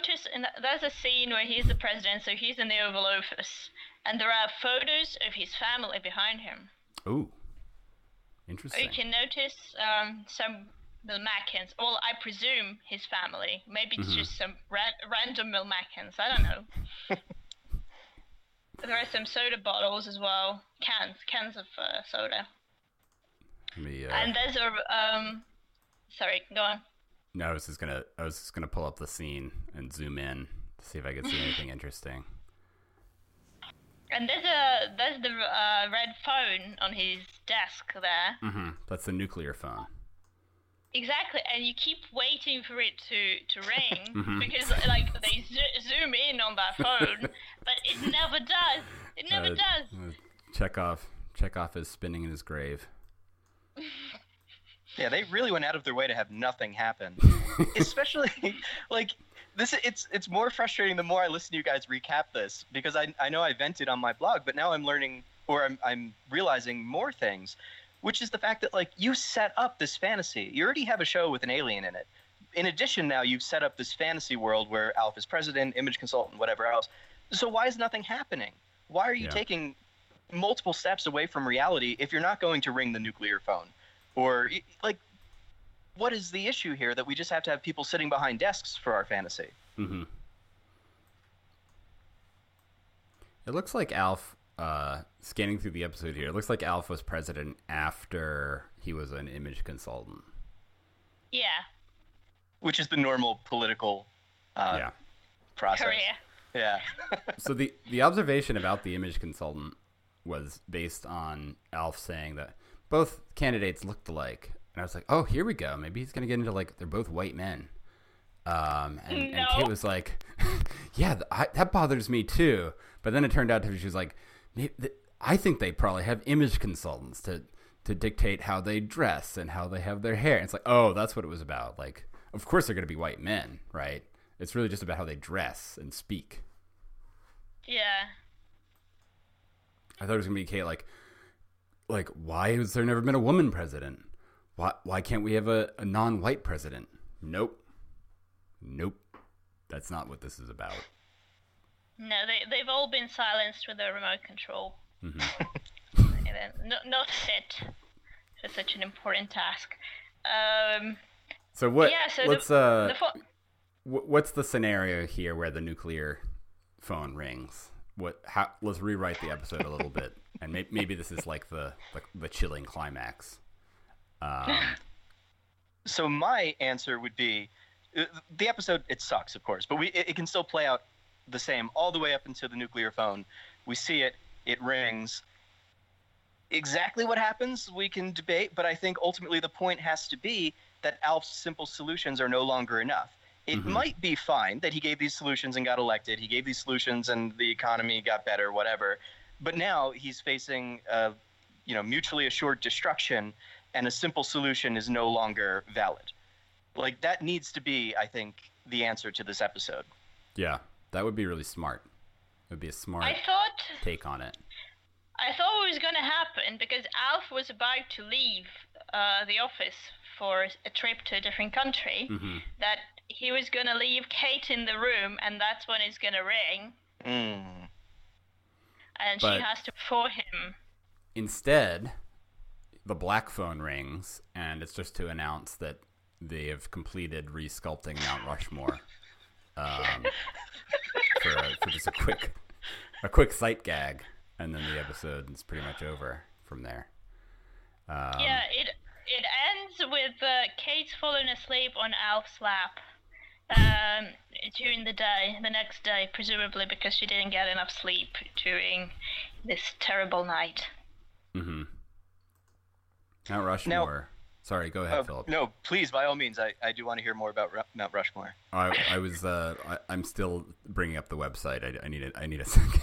notice there's a scene where he's the president, so he's in the Oval Office, and there are photos of his family behind him. Ooh, interesting. You can notice um, some Milmackins. Well, I presume his family. Maybe it's just some ra- random Milmackins. I don't know. there are some soda bottles as well, cans, cans of uh, soda, me, uh, and there's a um. Sorry, go on. No, I was just gonna I was just gonna pull up the scene and zoom in to see if I could see anything interesting. And there's a there's the uh, red phone on his desk there. Mm-hmm. That's the nuclear phone. Exactly, and you keep waiting for it to to ring Mhm. because like they zo- zoom in on that phone, but it never does. It never Uh, does. uh, Chekhov Chekhov is spinning in his grave. Yeah, they really went out of their way to have nothing happen. Especially like this it's it's more frustrating the more I listen to you guys recap this because I I know I vented on my blog, but now I'm learning or I'm I'm realizing more things, which is the fact that like you set up this fantasy. You already have a show with an alien in it. In addition, now you've set up this fantasy world where Alf is president, image consultant, whatever else. So why is nothing happening? Why are you Yeah. taking multiple steps away from reality if you're not going to ring the nuclear phone? Or like what is the issue here that we just have to have people sitting behind desks for our fantasy? hmm It looks like Alf, uh, scanning through the episode here, it looks like Alf was president after he was an image consultant. Yeah, Which is the normal political uh, yeah. process. career. Yeah. So the, the observation about the image consultant was based on Alf saying that both candidates looked alike. And I was like, oh, here we go. Maybe he's going to get into like, they're both white men. Um, and, and Kate was like, yeah, th- I, that bothers me too. But then it turned out to be, she was like, "May- th- I think they probably have image consultants to, to dictate how they dress and how they have their hair. And it's like, oh, that's what it was about. Like, of course they're going to be white men, right? It's really just about how they dress and speak. Yeah. I thought it was gonna be Kate like, like why has there never been a woman president? Why why can't we have a, a non-white president? Nope, nope, that's not what this is about. No, they they've all been silenced with a remote control. Mhm. and not not fit for such an important task. Um, So what? yeah. So let's the, uh, the fo- what's the scenario here where the nuclear phone rings? What? How? Let's rewrite the episode a little bit, and may, maybe this is like the the, the chilling climax. Um, So my answer would be uh, the episode it sucks of course, but we it, it can still play out the same all the way up until the nuclear phone. We see it, it rings. Exactly what happens we can debate, but I think ultimately the point has to be that Alf's simple solutions are no longer enough. It Mhm. might be fine that he gave these solutions and got elected. He gave these solutions and the economy got better, whatever. But now he's facing, uh, you know, mutually assured destruction, and a simple solution is no longer valid. Like that needs to be, I think, the answer to this episode. yeah, that would be really smart. It would be a smart I thought take on it. I thought it was going to happen because Alf was about to leave uh, the office for a trip to a different country. hmm That he was going to leave Kate in the room, and that's when it's going to ring, Mm. And But- she has to for him. Instead, the black phone rings, and it's just to announce that they have completed resculpting Mount Rushmore. Um, for, a, for just a quick, a quick sight gag, and then the episode is pretty much over from there. Um, yeah, it it ends with uh, Kate falling asleep on Alf's lap um, during the day, the next day, presumably because she didn't get enough sleep during this terrible night. hmm Mount Rushmore Sorry, go ahead, Oh, Philip. no, please, by all means, I, I do want to hear more about Ru- Mount Rushmore. I, I was uh, I, I'm still bringing up the website. I, I need a, I need a second.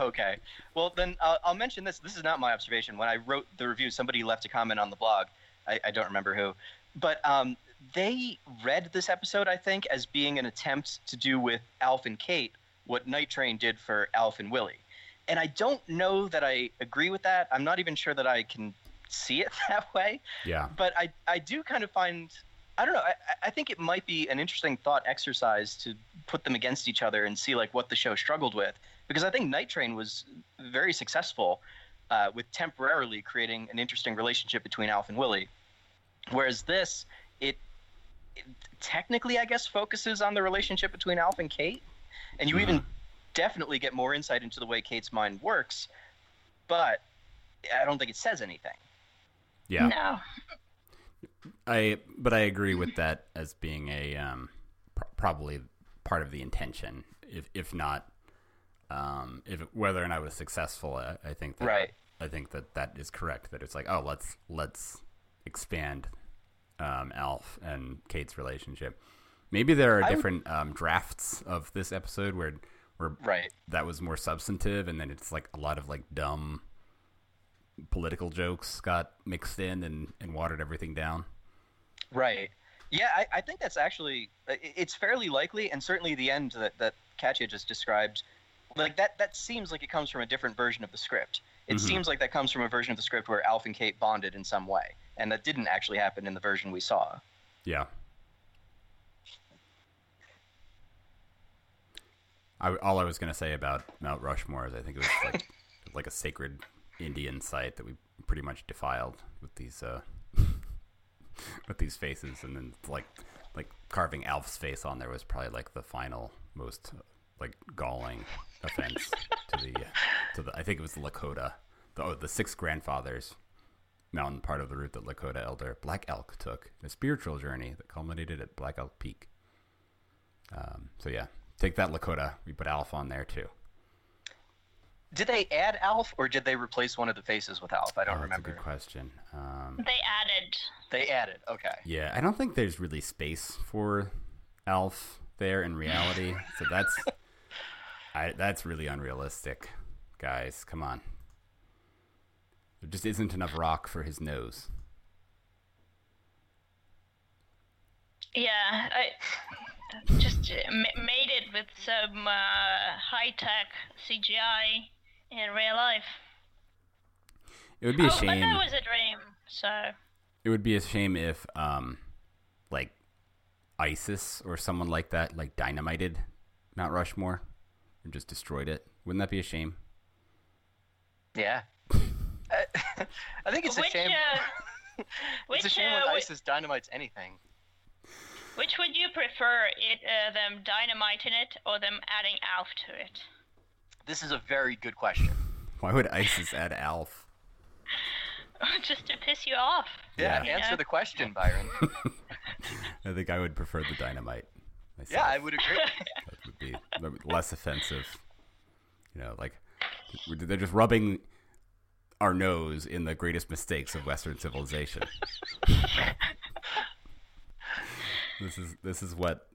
Okay. Well, then uh, I'll mention this. This is not my observation. When I wrote the review, somebody left a comment on the blog. I, I don't remember who, but um, they read this episode, I think, as being an attempt to do with Alf and Kate what Night Train did for Alf and Willie. And I don't know that I agree with that. I'm not even sure that I can see it that way. Yeah. But I, I do kind of find, I don't know, I, I think it might be an interesting thought exercise to put them against each other and see like what the show struggled with. Because I think Night Train was very successful uh, with temporarily creating an interesting relationship between Alf and Willie. Whereas this, it, it technically, I guess, focuses on the relationship between Alf and Kate. And you even definitely get more insight into the way Kate's mind works. But I don't think it says anything. Yeah. No. I but I agree with that as being a um, pr- probably part of the intention, if if not, um, if whether or not it was successful. I, I think that, Right. I think that that is correct. That it's like, oh, let's let's expand um, Alf and Kate's relationship. Maybe there are I would- different um, drafts of this episode where where Right. that was more substantive, and then it's like a lot of like dumb political jokes got mixed in and, and watered everything down. Right. Yeah, I, I think that's actually it's fairly likely, and certainly the end that that Katya just described, like that that seems like it comes from a different version of the script. It Mhm. seems like that comes from a version of the script where Alf and Kate bonded in some way, and that didn't actually happen in the version we saw. Yeah. I, all I was going to say about Mount Rushmore is I think it was like like a sacred Indian site that we pretty much defiled with these uh, with these faces, and then like like carving Alf's face on there was probably like the final most like galling offense to the to the I think it was the Lakota the oh, the six grandfathers mountain part of the route that Lakota elder Black Elk took, a spiritual journey that culminated at Black Elk Peak. Um, so yeah, take that Lakota. We put Alf on there too. Did they add Alf, or did they replace one of the faces with Alf? I don't Oh, that's remember. a good question. Um, They added. They added. Okay. yeah, I don't think there's really space for Alf there in reality. so that's I, that's really unrealistic, guys. Come on. There just isn't enough rock for his nose. Yeah, I just uh, made it with some uh, high tech CGI in real life. It would be a oh, but shame. that was a dream. So It would be a shame if, um, like, ISIS or someone like that, like, dynamited Mount Rushmore and just destroyed it. Wouldn't that be a shame? Yeah. I I think it's a which shame. uh, which it's a shame uh, when ISIS dynamites anything. which would you prefer? It uh, them dynamiting it or them adding Alf to it? This is a very good question. Why would ISIS add Alf? just to piss you off. Yeah, Yeah. answer Yeah. the question, Byron. I think I would prefer the dynamite. Myself. yeah, I would agree. That would be less offensive. You know, like they're just rubbing our nose in the greatest mistakes of Western civilization. this is this is what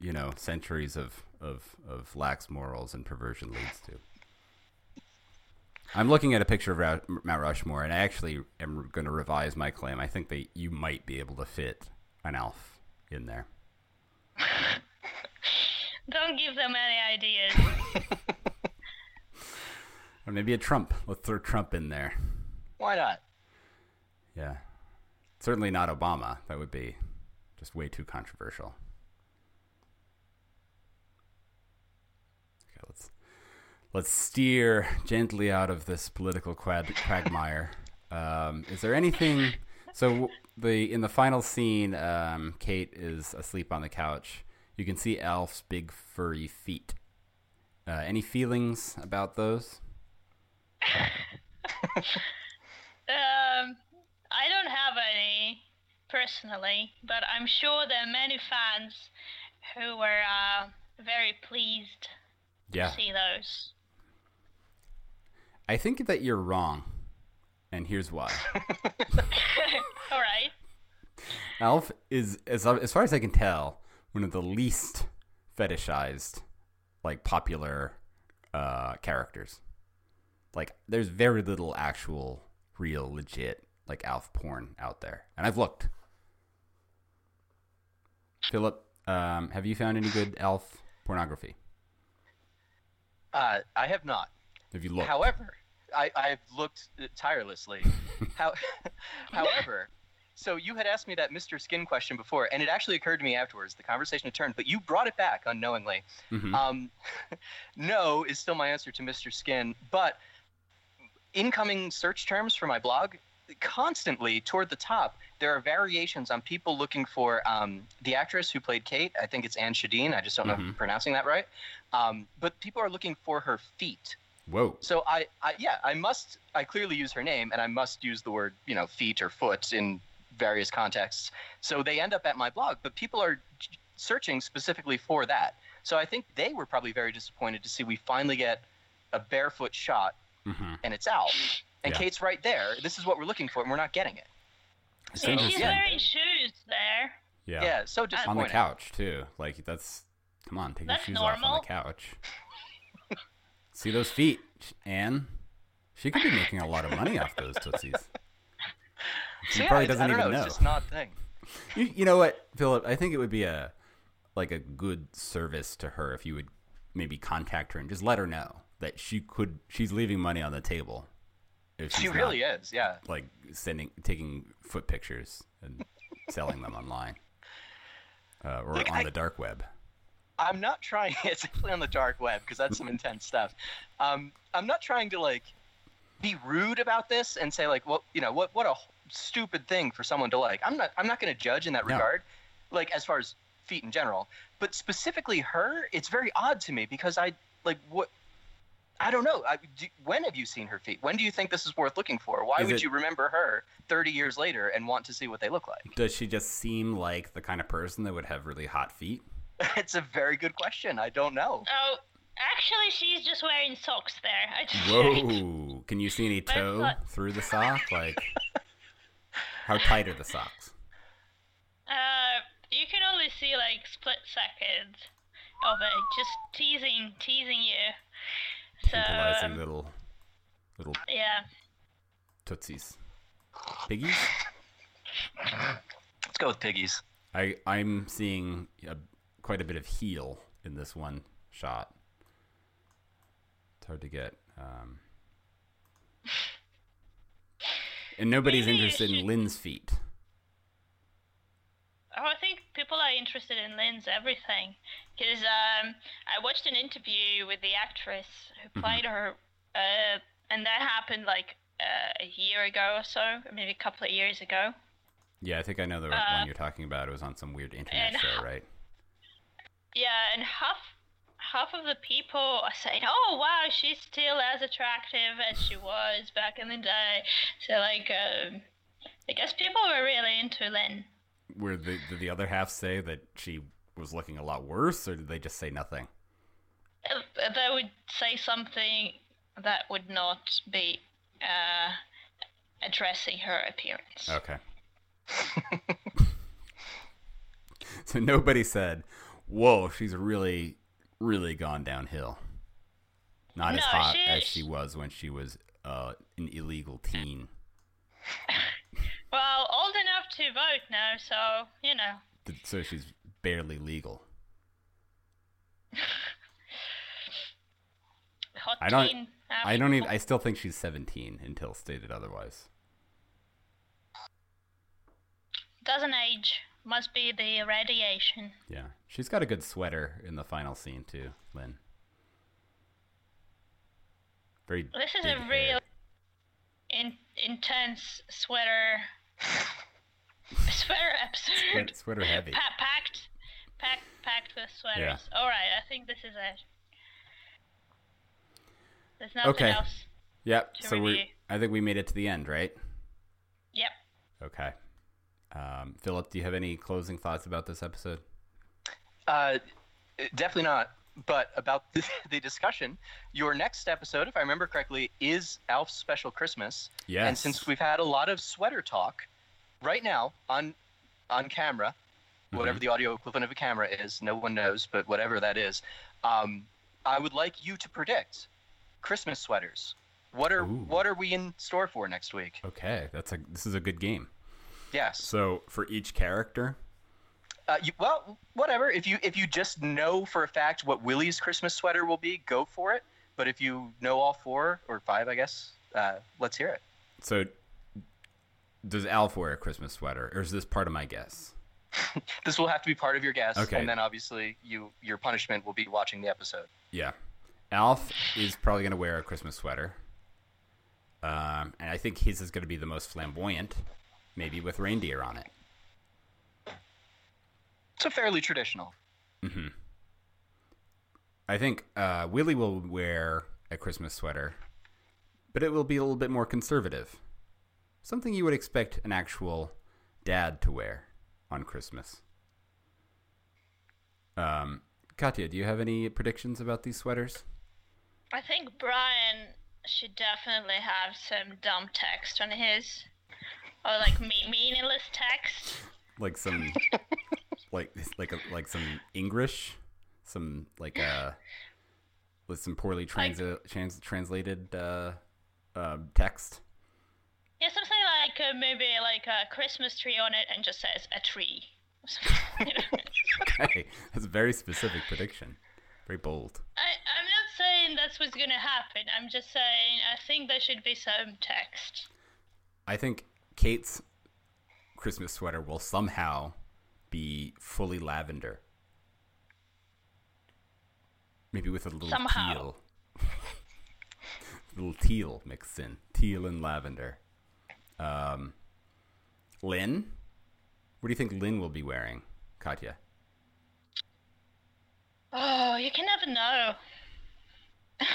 you know centuries of, of, of lax morals and perversion leads to. I'm looking at a picture of Mount Rushmore, and I actually am going to revise my claim. I think that you might be able to fit an Alf in there. Don't give them any ideas. Or maybe a Trump. Let's throw Trump in there. Why not? Yeah. Certainly not Obama. That would be just way too controversial. Okay, let's let's steer gently out of this political quad, quagmire. Um, is there anything? So the in the final scene, um, Kate is asleep on the couch. You can see Alf's big furry feet. Uh, any feelings about those? Um, I don't have any personally, but I'm sure there are many fans who were uh, very pleased Yeah. to see those. I think that you're wrong. and here's why. All right. Alf is, as as far as I can tell, one of the least fetishized, like popular uh, characters. Like, there's very little actual, real, legit like Alf porn out there, and I've looked. Philip, um, have you found any good Alf pornography? Uh, I have not. Have you looked? However, I, I've looked tirelessly. How, however, so you had asked me that Mr. Skin question before, and it actually occurred to me afterwards. The conversation had turned, but you brought it back unknowingly. Mhm. Um, no is still my answer to Mr. Skin, but incoming search terms for my blog constantly toward the top. There are variations on people looking for um, the actress who played kate. I think it's Anne Schedeen i just don't know if I'm pronouncing that right. Um, but people are looking for her feet. Whoa. so I, I yeah i must i clearly use her name and i must use the word you know feet or foot in various contexts. So they end up at my blog but people are searching specifically for that. So i think they were probably very disappointed to see we finally get a barefoot shot Mhm. and it's out. And Yeah. Kate's right there. This is what we're looking for, and we're not getting it. It's Yeah, she's wearing shoes there. Yeah. Yeah, so just On the couch too. Like that's come on, take That's your shoes off on the couch. See those feet, Anne? She could be making a lot of money off those tootsies. She So, yeah, probably doesn't I don't even know. know. It's just an odd thing. You, you know what, Philip? I think it would be a like a good service to her if you would maybe contact her and just let her know that she could she's leaving money on the table. If She really is. Yeah. like sending taking foot pictures and selling them online uh, or Look, on I- the dark web. I'm not trying. It's definitely on the dark web because that's some intense stuff. Um, I'm not trying to like be rude about this and say like, what you know, what what a stupid thing for someone to like. I'm not. I'm not going to judge in that No. regard. Like as far as feet in general, but specifically her, it's very odd to me because I like what. I don't know. I, do, when have you seen her feet? When do you think this is worth looking for? Why Is would it- you remember her 30 years later and want to see what they look like? Does she just seem like the kind of person that would have really hot feet? it's a very good question. I don't know. Oh, actually, she's just wearing socks there. I just checked. Whoa! Can you see any toe not- through the sock? Like, how tight are the socks? Uh, you can only see like split seconds of it, just teasing, teasing you. So Tantalizing um, little, little yeah, tootsies, piggies. Let's go with piggies. I I'm seeing a, quite a bit of heel in this one shot. It's hard to get. Um, and nobody's Maybe you interested in Lynn's feet. Oh, I think people are interested in Lynn's everything. Because um, I watched an interview with the actress who Mm-hmm. played her, uh, and that happened like uh, a year ago or so, maybe a couple of years ago. Yeah, I think I know the Uh, one you're talking about. It was on some weird internet show, how- right? Yeah, and half half of the people are saying, "Oh, wow, she's still as attractive as she was back in the day." So, like, um, I guess people were really into Lynn. Where the did the other half say that she was looking a lot worse, or did they just say nothing? Uh, They would say something that would not be uh, addressing her appearance. Okay. so nobody said, "Whoa, she's really, really gone downhill." Not as hot she- as she was when she was uh, an illegal teen. Well, old enough to vote now, so you know. So she's barely legal. Hot I don't- teen I don't even. I still think she's 17 until stated otherwise. Doesn't age. Must be the radiation. Yeah, she's got a good sweater in the final scene too, Lynn. Very. This is a hair. real in, intense sweater sweater episode. Sweat- sweater heavy. Pa- packed, packed, packed with sweaters. All right, I think this is it. There's nothing Okay. else. Yep. to So we. I think we made it to the end, right? Yep. Okay. Um, Philip, do you have any closing thoughts about this episode? Uh, definitely not but about the, the discussion, your next episode, if I remember correctly, is Alf's special Christmas. Yes. And since we've had a lot of sweater talk, right now on on camera, whatever the audio equivalent of a camera is, no one knows, but whatever that is, um, I would like you to predict Christmas sweaters. What are Ooh. what are we in store for next week? Okay, that's a this is a good game. Yes. So for each character, Uh, you, well, whatever. If you if you just know for a fact what Willie's Christmas sweater will be, go for it. But if you know all four or five, I guess, uh, let's hear it. so does Alf wear a Christmas sweater, or is this part of my guess? This will have to be part of your guess, Okay. and then obviously you your punishment will be watching the episode. Yeah, Alf is probably gonna wear a Christmas sweater, um, and I think his is gonna be the most flamboyant, maybe with reindeer on it. So fairly traditional. I think uh, Willie will wear a Christmas sweater, but it will be a little bit more conservative. Something you would expect an actual dad to wear on Christmas. Um, Katya, do you have any predictions about these sweaters? I think Brian should definitely have some dumb text on his, or like me- meaningless text. Like some, like like a, like some English, some like uh, with some poorly transi- trans- translated uh, uh, text. Yeah, something like uh, maybe like a Christmas tree on it and just says a tree. Okay, that's a very specific prediction. Very bold. I, I'm not saying that's what's gonna happen. I'm just saying I think there should be some text. I think Kate's Christmas sweater will somehow be fully lavender. Maybe with a little Somehow. teal. a little teal mixed in. Teal and lavender. Um, Lynn? What do you think Lynn will be wearing, Katya? Oh, you can never know.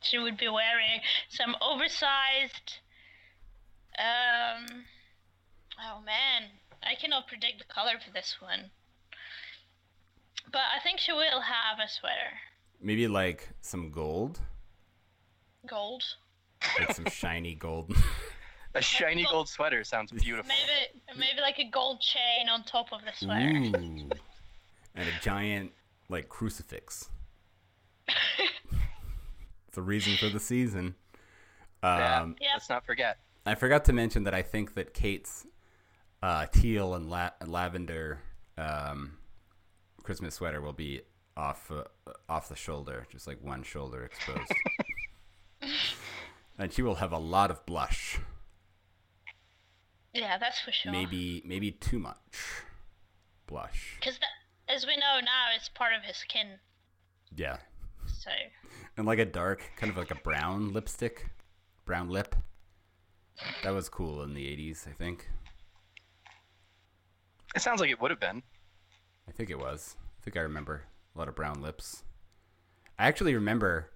she would be wearing some oversized. Um. Oh man, I cannot predict the color for this one. But I think she will have a sweater. Maybe like some gold? Gold. Like some shiny gold. A shiny gold sweater sounds beautiful. Maybe maybe like a gold chain on top of the sweater. Ooh. And a giant, like, crucifix. it's a reason for the season. Yeah, Um, Yep. Let's not forget. I forgot to mention that I think that Kate's uh, teal and la- lavender um, Christmas sweater will be off uh, off the shoulder, just like one shoulder exposed. and she will have a lot of blush, Yeah, that's for sure. maybe maybe too much blush. Because as we know now, it's part of his skin. Yeah, So and like a dark, kind of like a brown lipstick, brown lip. That was cool in the '80s, I think. It sounds like it would have been. I think it was. I think I remember a lot of brown lips. I actually remember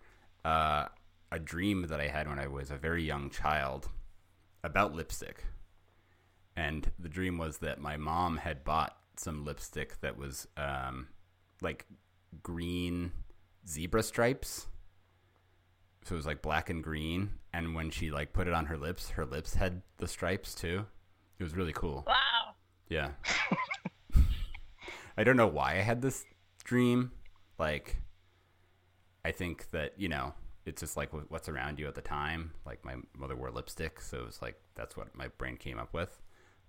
uh, a dream that I had when I was a very young child about lipstick. And the dream was that my mom had bought some lipstick that was um, like green zebra stripes. So it was like black and green. And when she like put it on her lips, her lips had the stripes too. It was really cool. wow. Yeah. I don't know why I had this dream. Like, I think that, you know, it's just like what's around you at the time. Like, my mother wore lipstick, so it was like, that's what my brain came up with.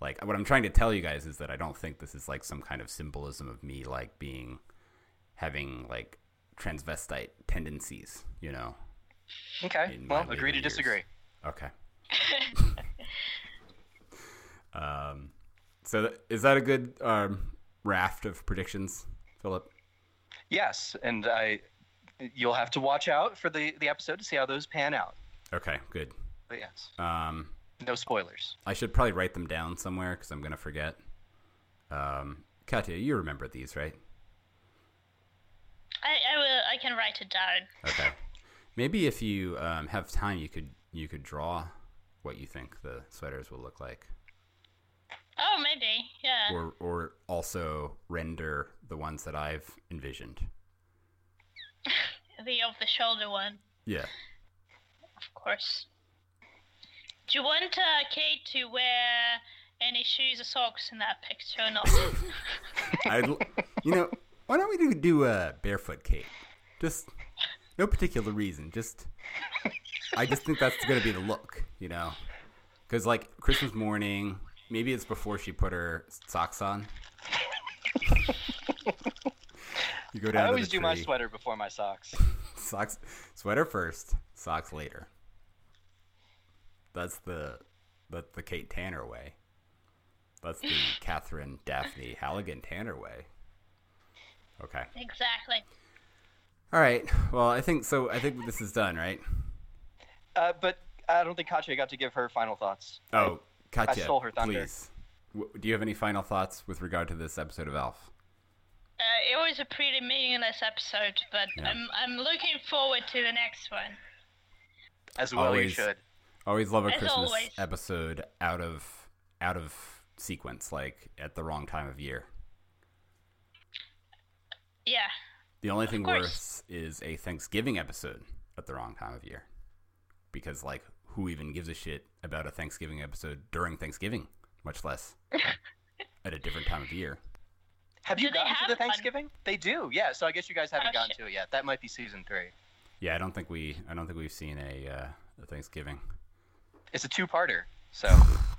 Like, what I'm trying to tell you guys is that I don't think this is like some kind of symbolism of me, like, being, having, like, transvestite tendencies, you know? Okay. Well, agree to years. disagree. Okay. um, so th- is that a good um, raft of predictions, Philip? Yes, and I, you'll have to watch out for the the episode to see how those pan out. Okay, good. But yes, Um, no spoilers. I should probably write them down somewhere because I'm gonna forget. Um, Katya, you remember these, right? I, I will. I can write it down. Okay. Maybe if you um, have time, you could you could draw what you think the sweaters will look like, Oh, maybe. Yeah. or or also render the ones that I've envisioned. the off the shoulder one, Yeah. of course. Do you want uh, Kate to wear any shoes or socks in that picture or not? I'd, l- you know, why don't we do, do a barefoot Kate? Just no particular reason. Just I just think that's gonna be the look, you know, because like Christmas morning, maybe it's before she put her socks on. you go down. I to always the do my sweater before my socks. Socks, sweater first, socks later. That's the that's the Kate Tanner way. That's the Catherine Daphne Halligan Tanner way. Okay. exactly. All right. Well, I think so. I think this is done, right? Uh, but I don't think Katya got to give her final thoughts. Oh, Katya, stole her thunder. please. Do you have any final thoughts with regard to this episode of Alf? Uh, it was a pretty meaningless episode, but Yeah. I'm I'm looking forward to the next one. As well, you Always. should. Always love a As Christmas always. episode out of out of sequence, like at the wrong time of year. Yeah, The only thing worse is a Thanksgiving episode at the wrong time of year. Because, like, who even gives a shit about a Thanksgiving episode during Thanksgiving, much less at a different time of year? Have you Do they gotten to the one? Thanksgiving? They do. Yeah. So I guess you guys haven't Oh, gotten shit. to it yet. That might be season three. Yeah, I don't think we, I don't think we've seen a, uh, a Thanksgiving. It's a two-parter. So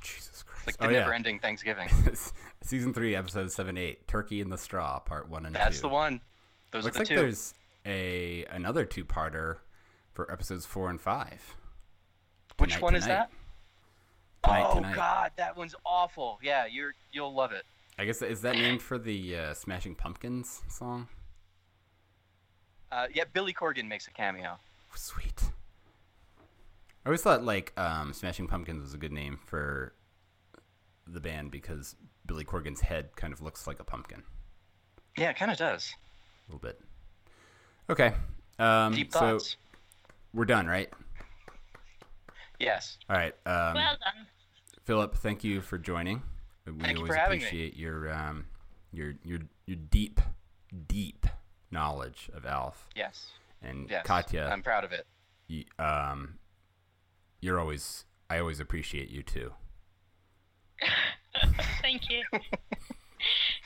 Jesus Christ! like the oh never-ending Thanksgiving. season three, episode seven, eight, Turkey in the Straw, part one and That's two. the one. Those Looks are like the two. there's a another two-parter for episodes four and five. Which Tonight, one is that? Tonight, oh Tonight. God, that one's awful. Yeah, you're you'll love it. I guess is that named for the uh, Smashing Pumpkins song? Uh, yeah, Billy Corgan makes a cameo. Sweet. I always thought like um, Smashing Pumpkins was a good name for the band because Billy Corgan's head kind of looks like a pumpkin Yeah, it kind of does. a little bit. Okay, um, Deep so we're done, right? Yes. All right, um, well done. Philip. Thank you for joining. We Thank you always for having me. appreciate your um, your your your deep, deep knowledge of Alf Yes. and Yes. Katya. I'm proud of it. y- um, you're always I always appreciate you too. Thank you.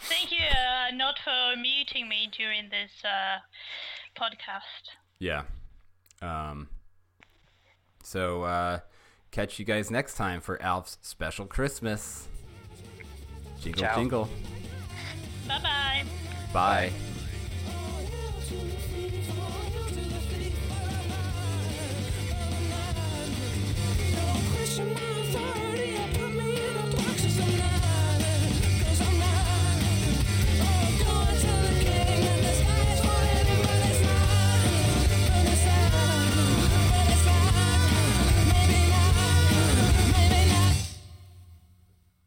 Thank you uh, not for muting me during this uh, podcast. Yeah. Um. So uh, catch you guys next time for Alf's special Christmas. Jingle Ciao. jingle. Bye bye. Pushing my thoughts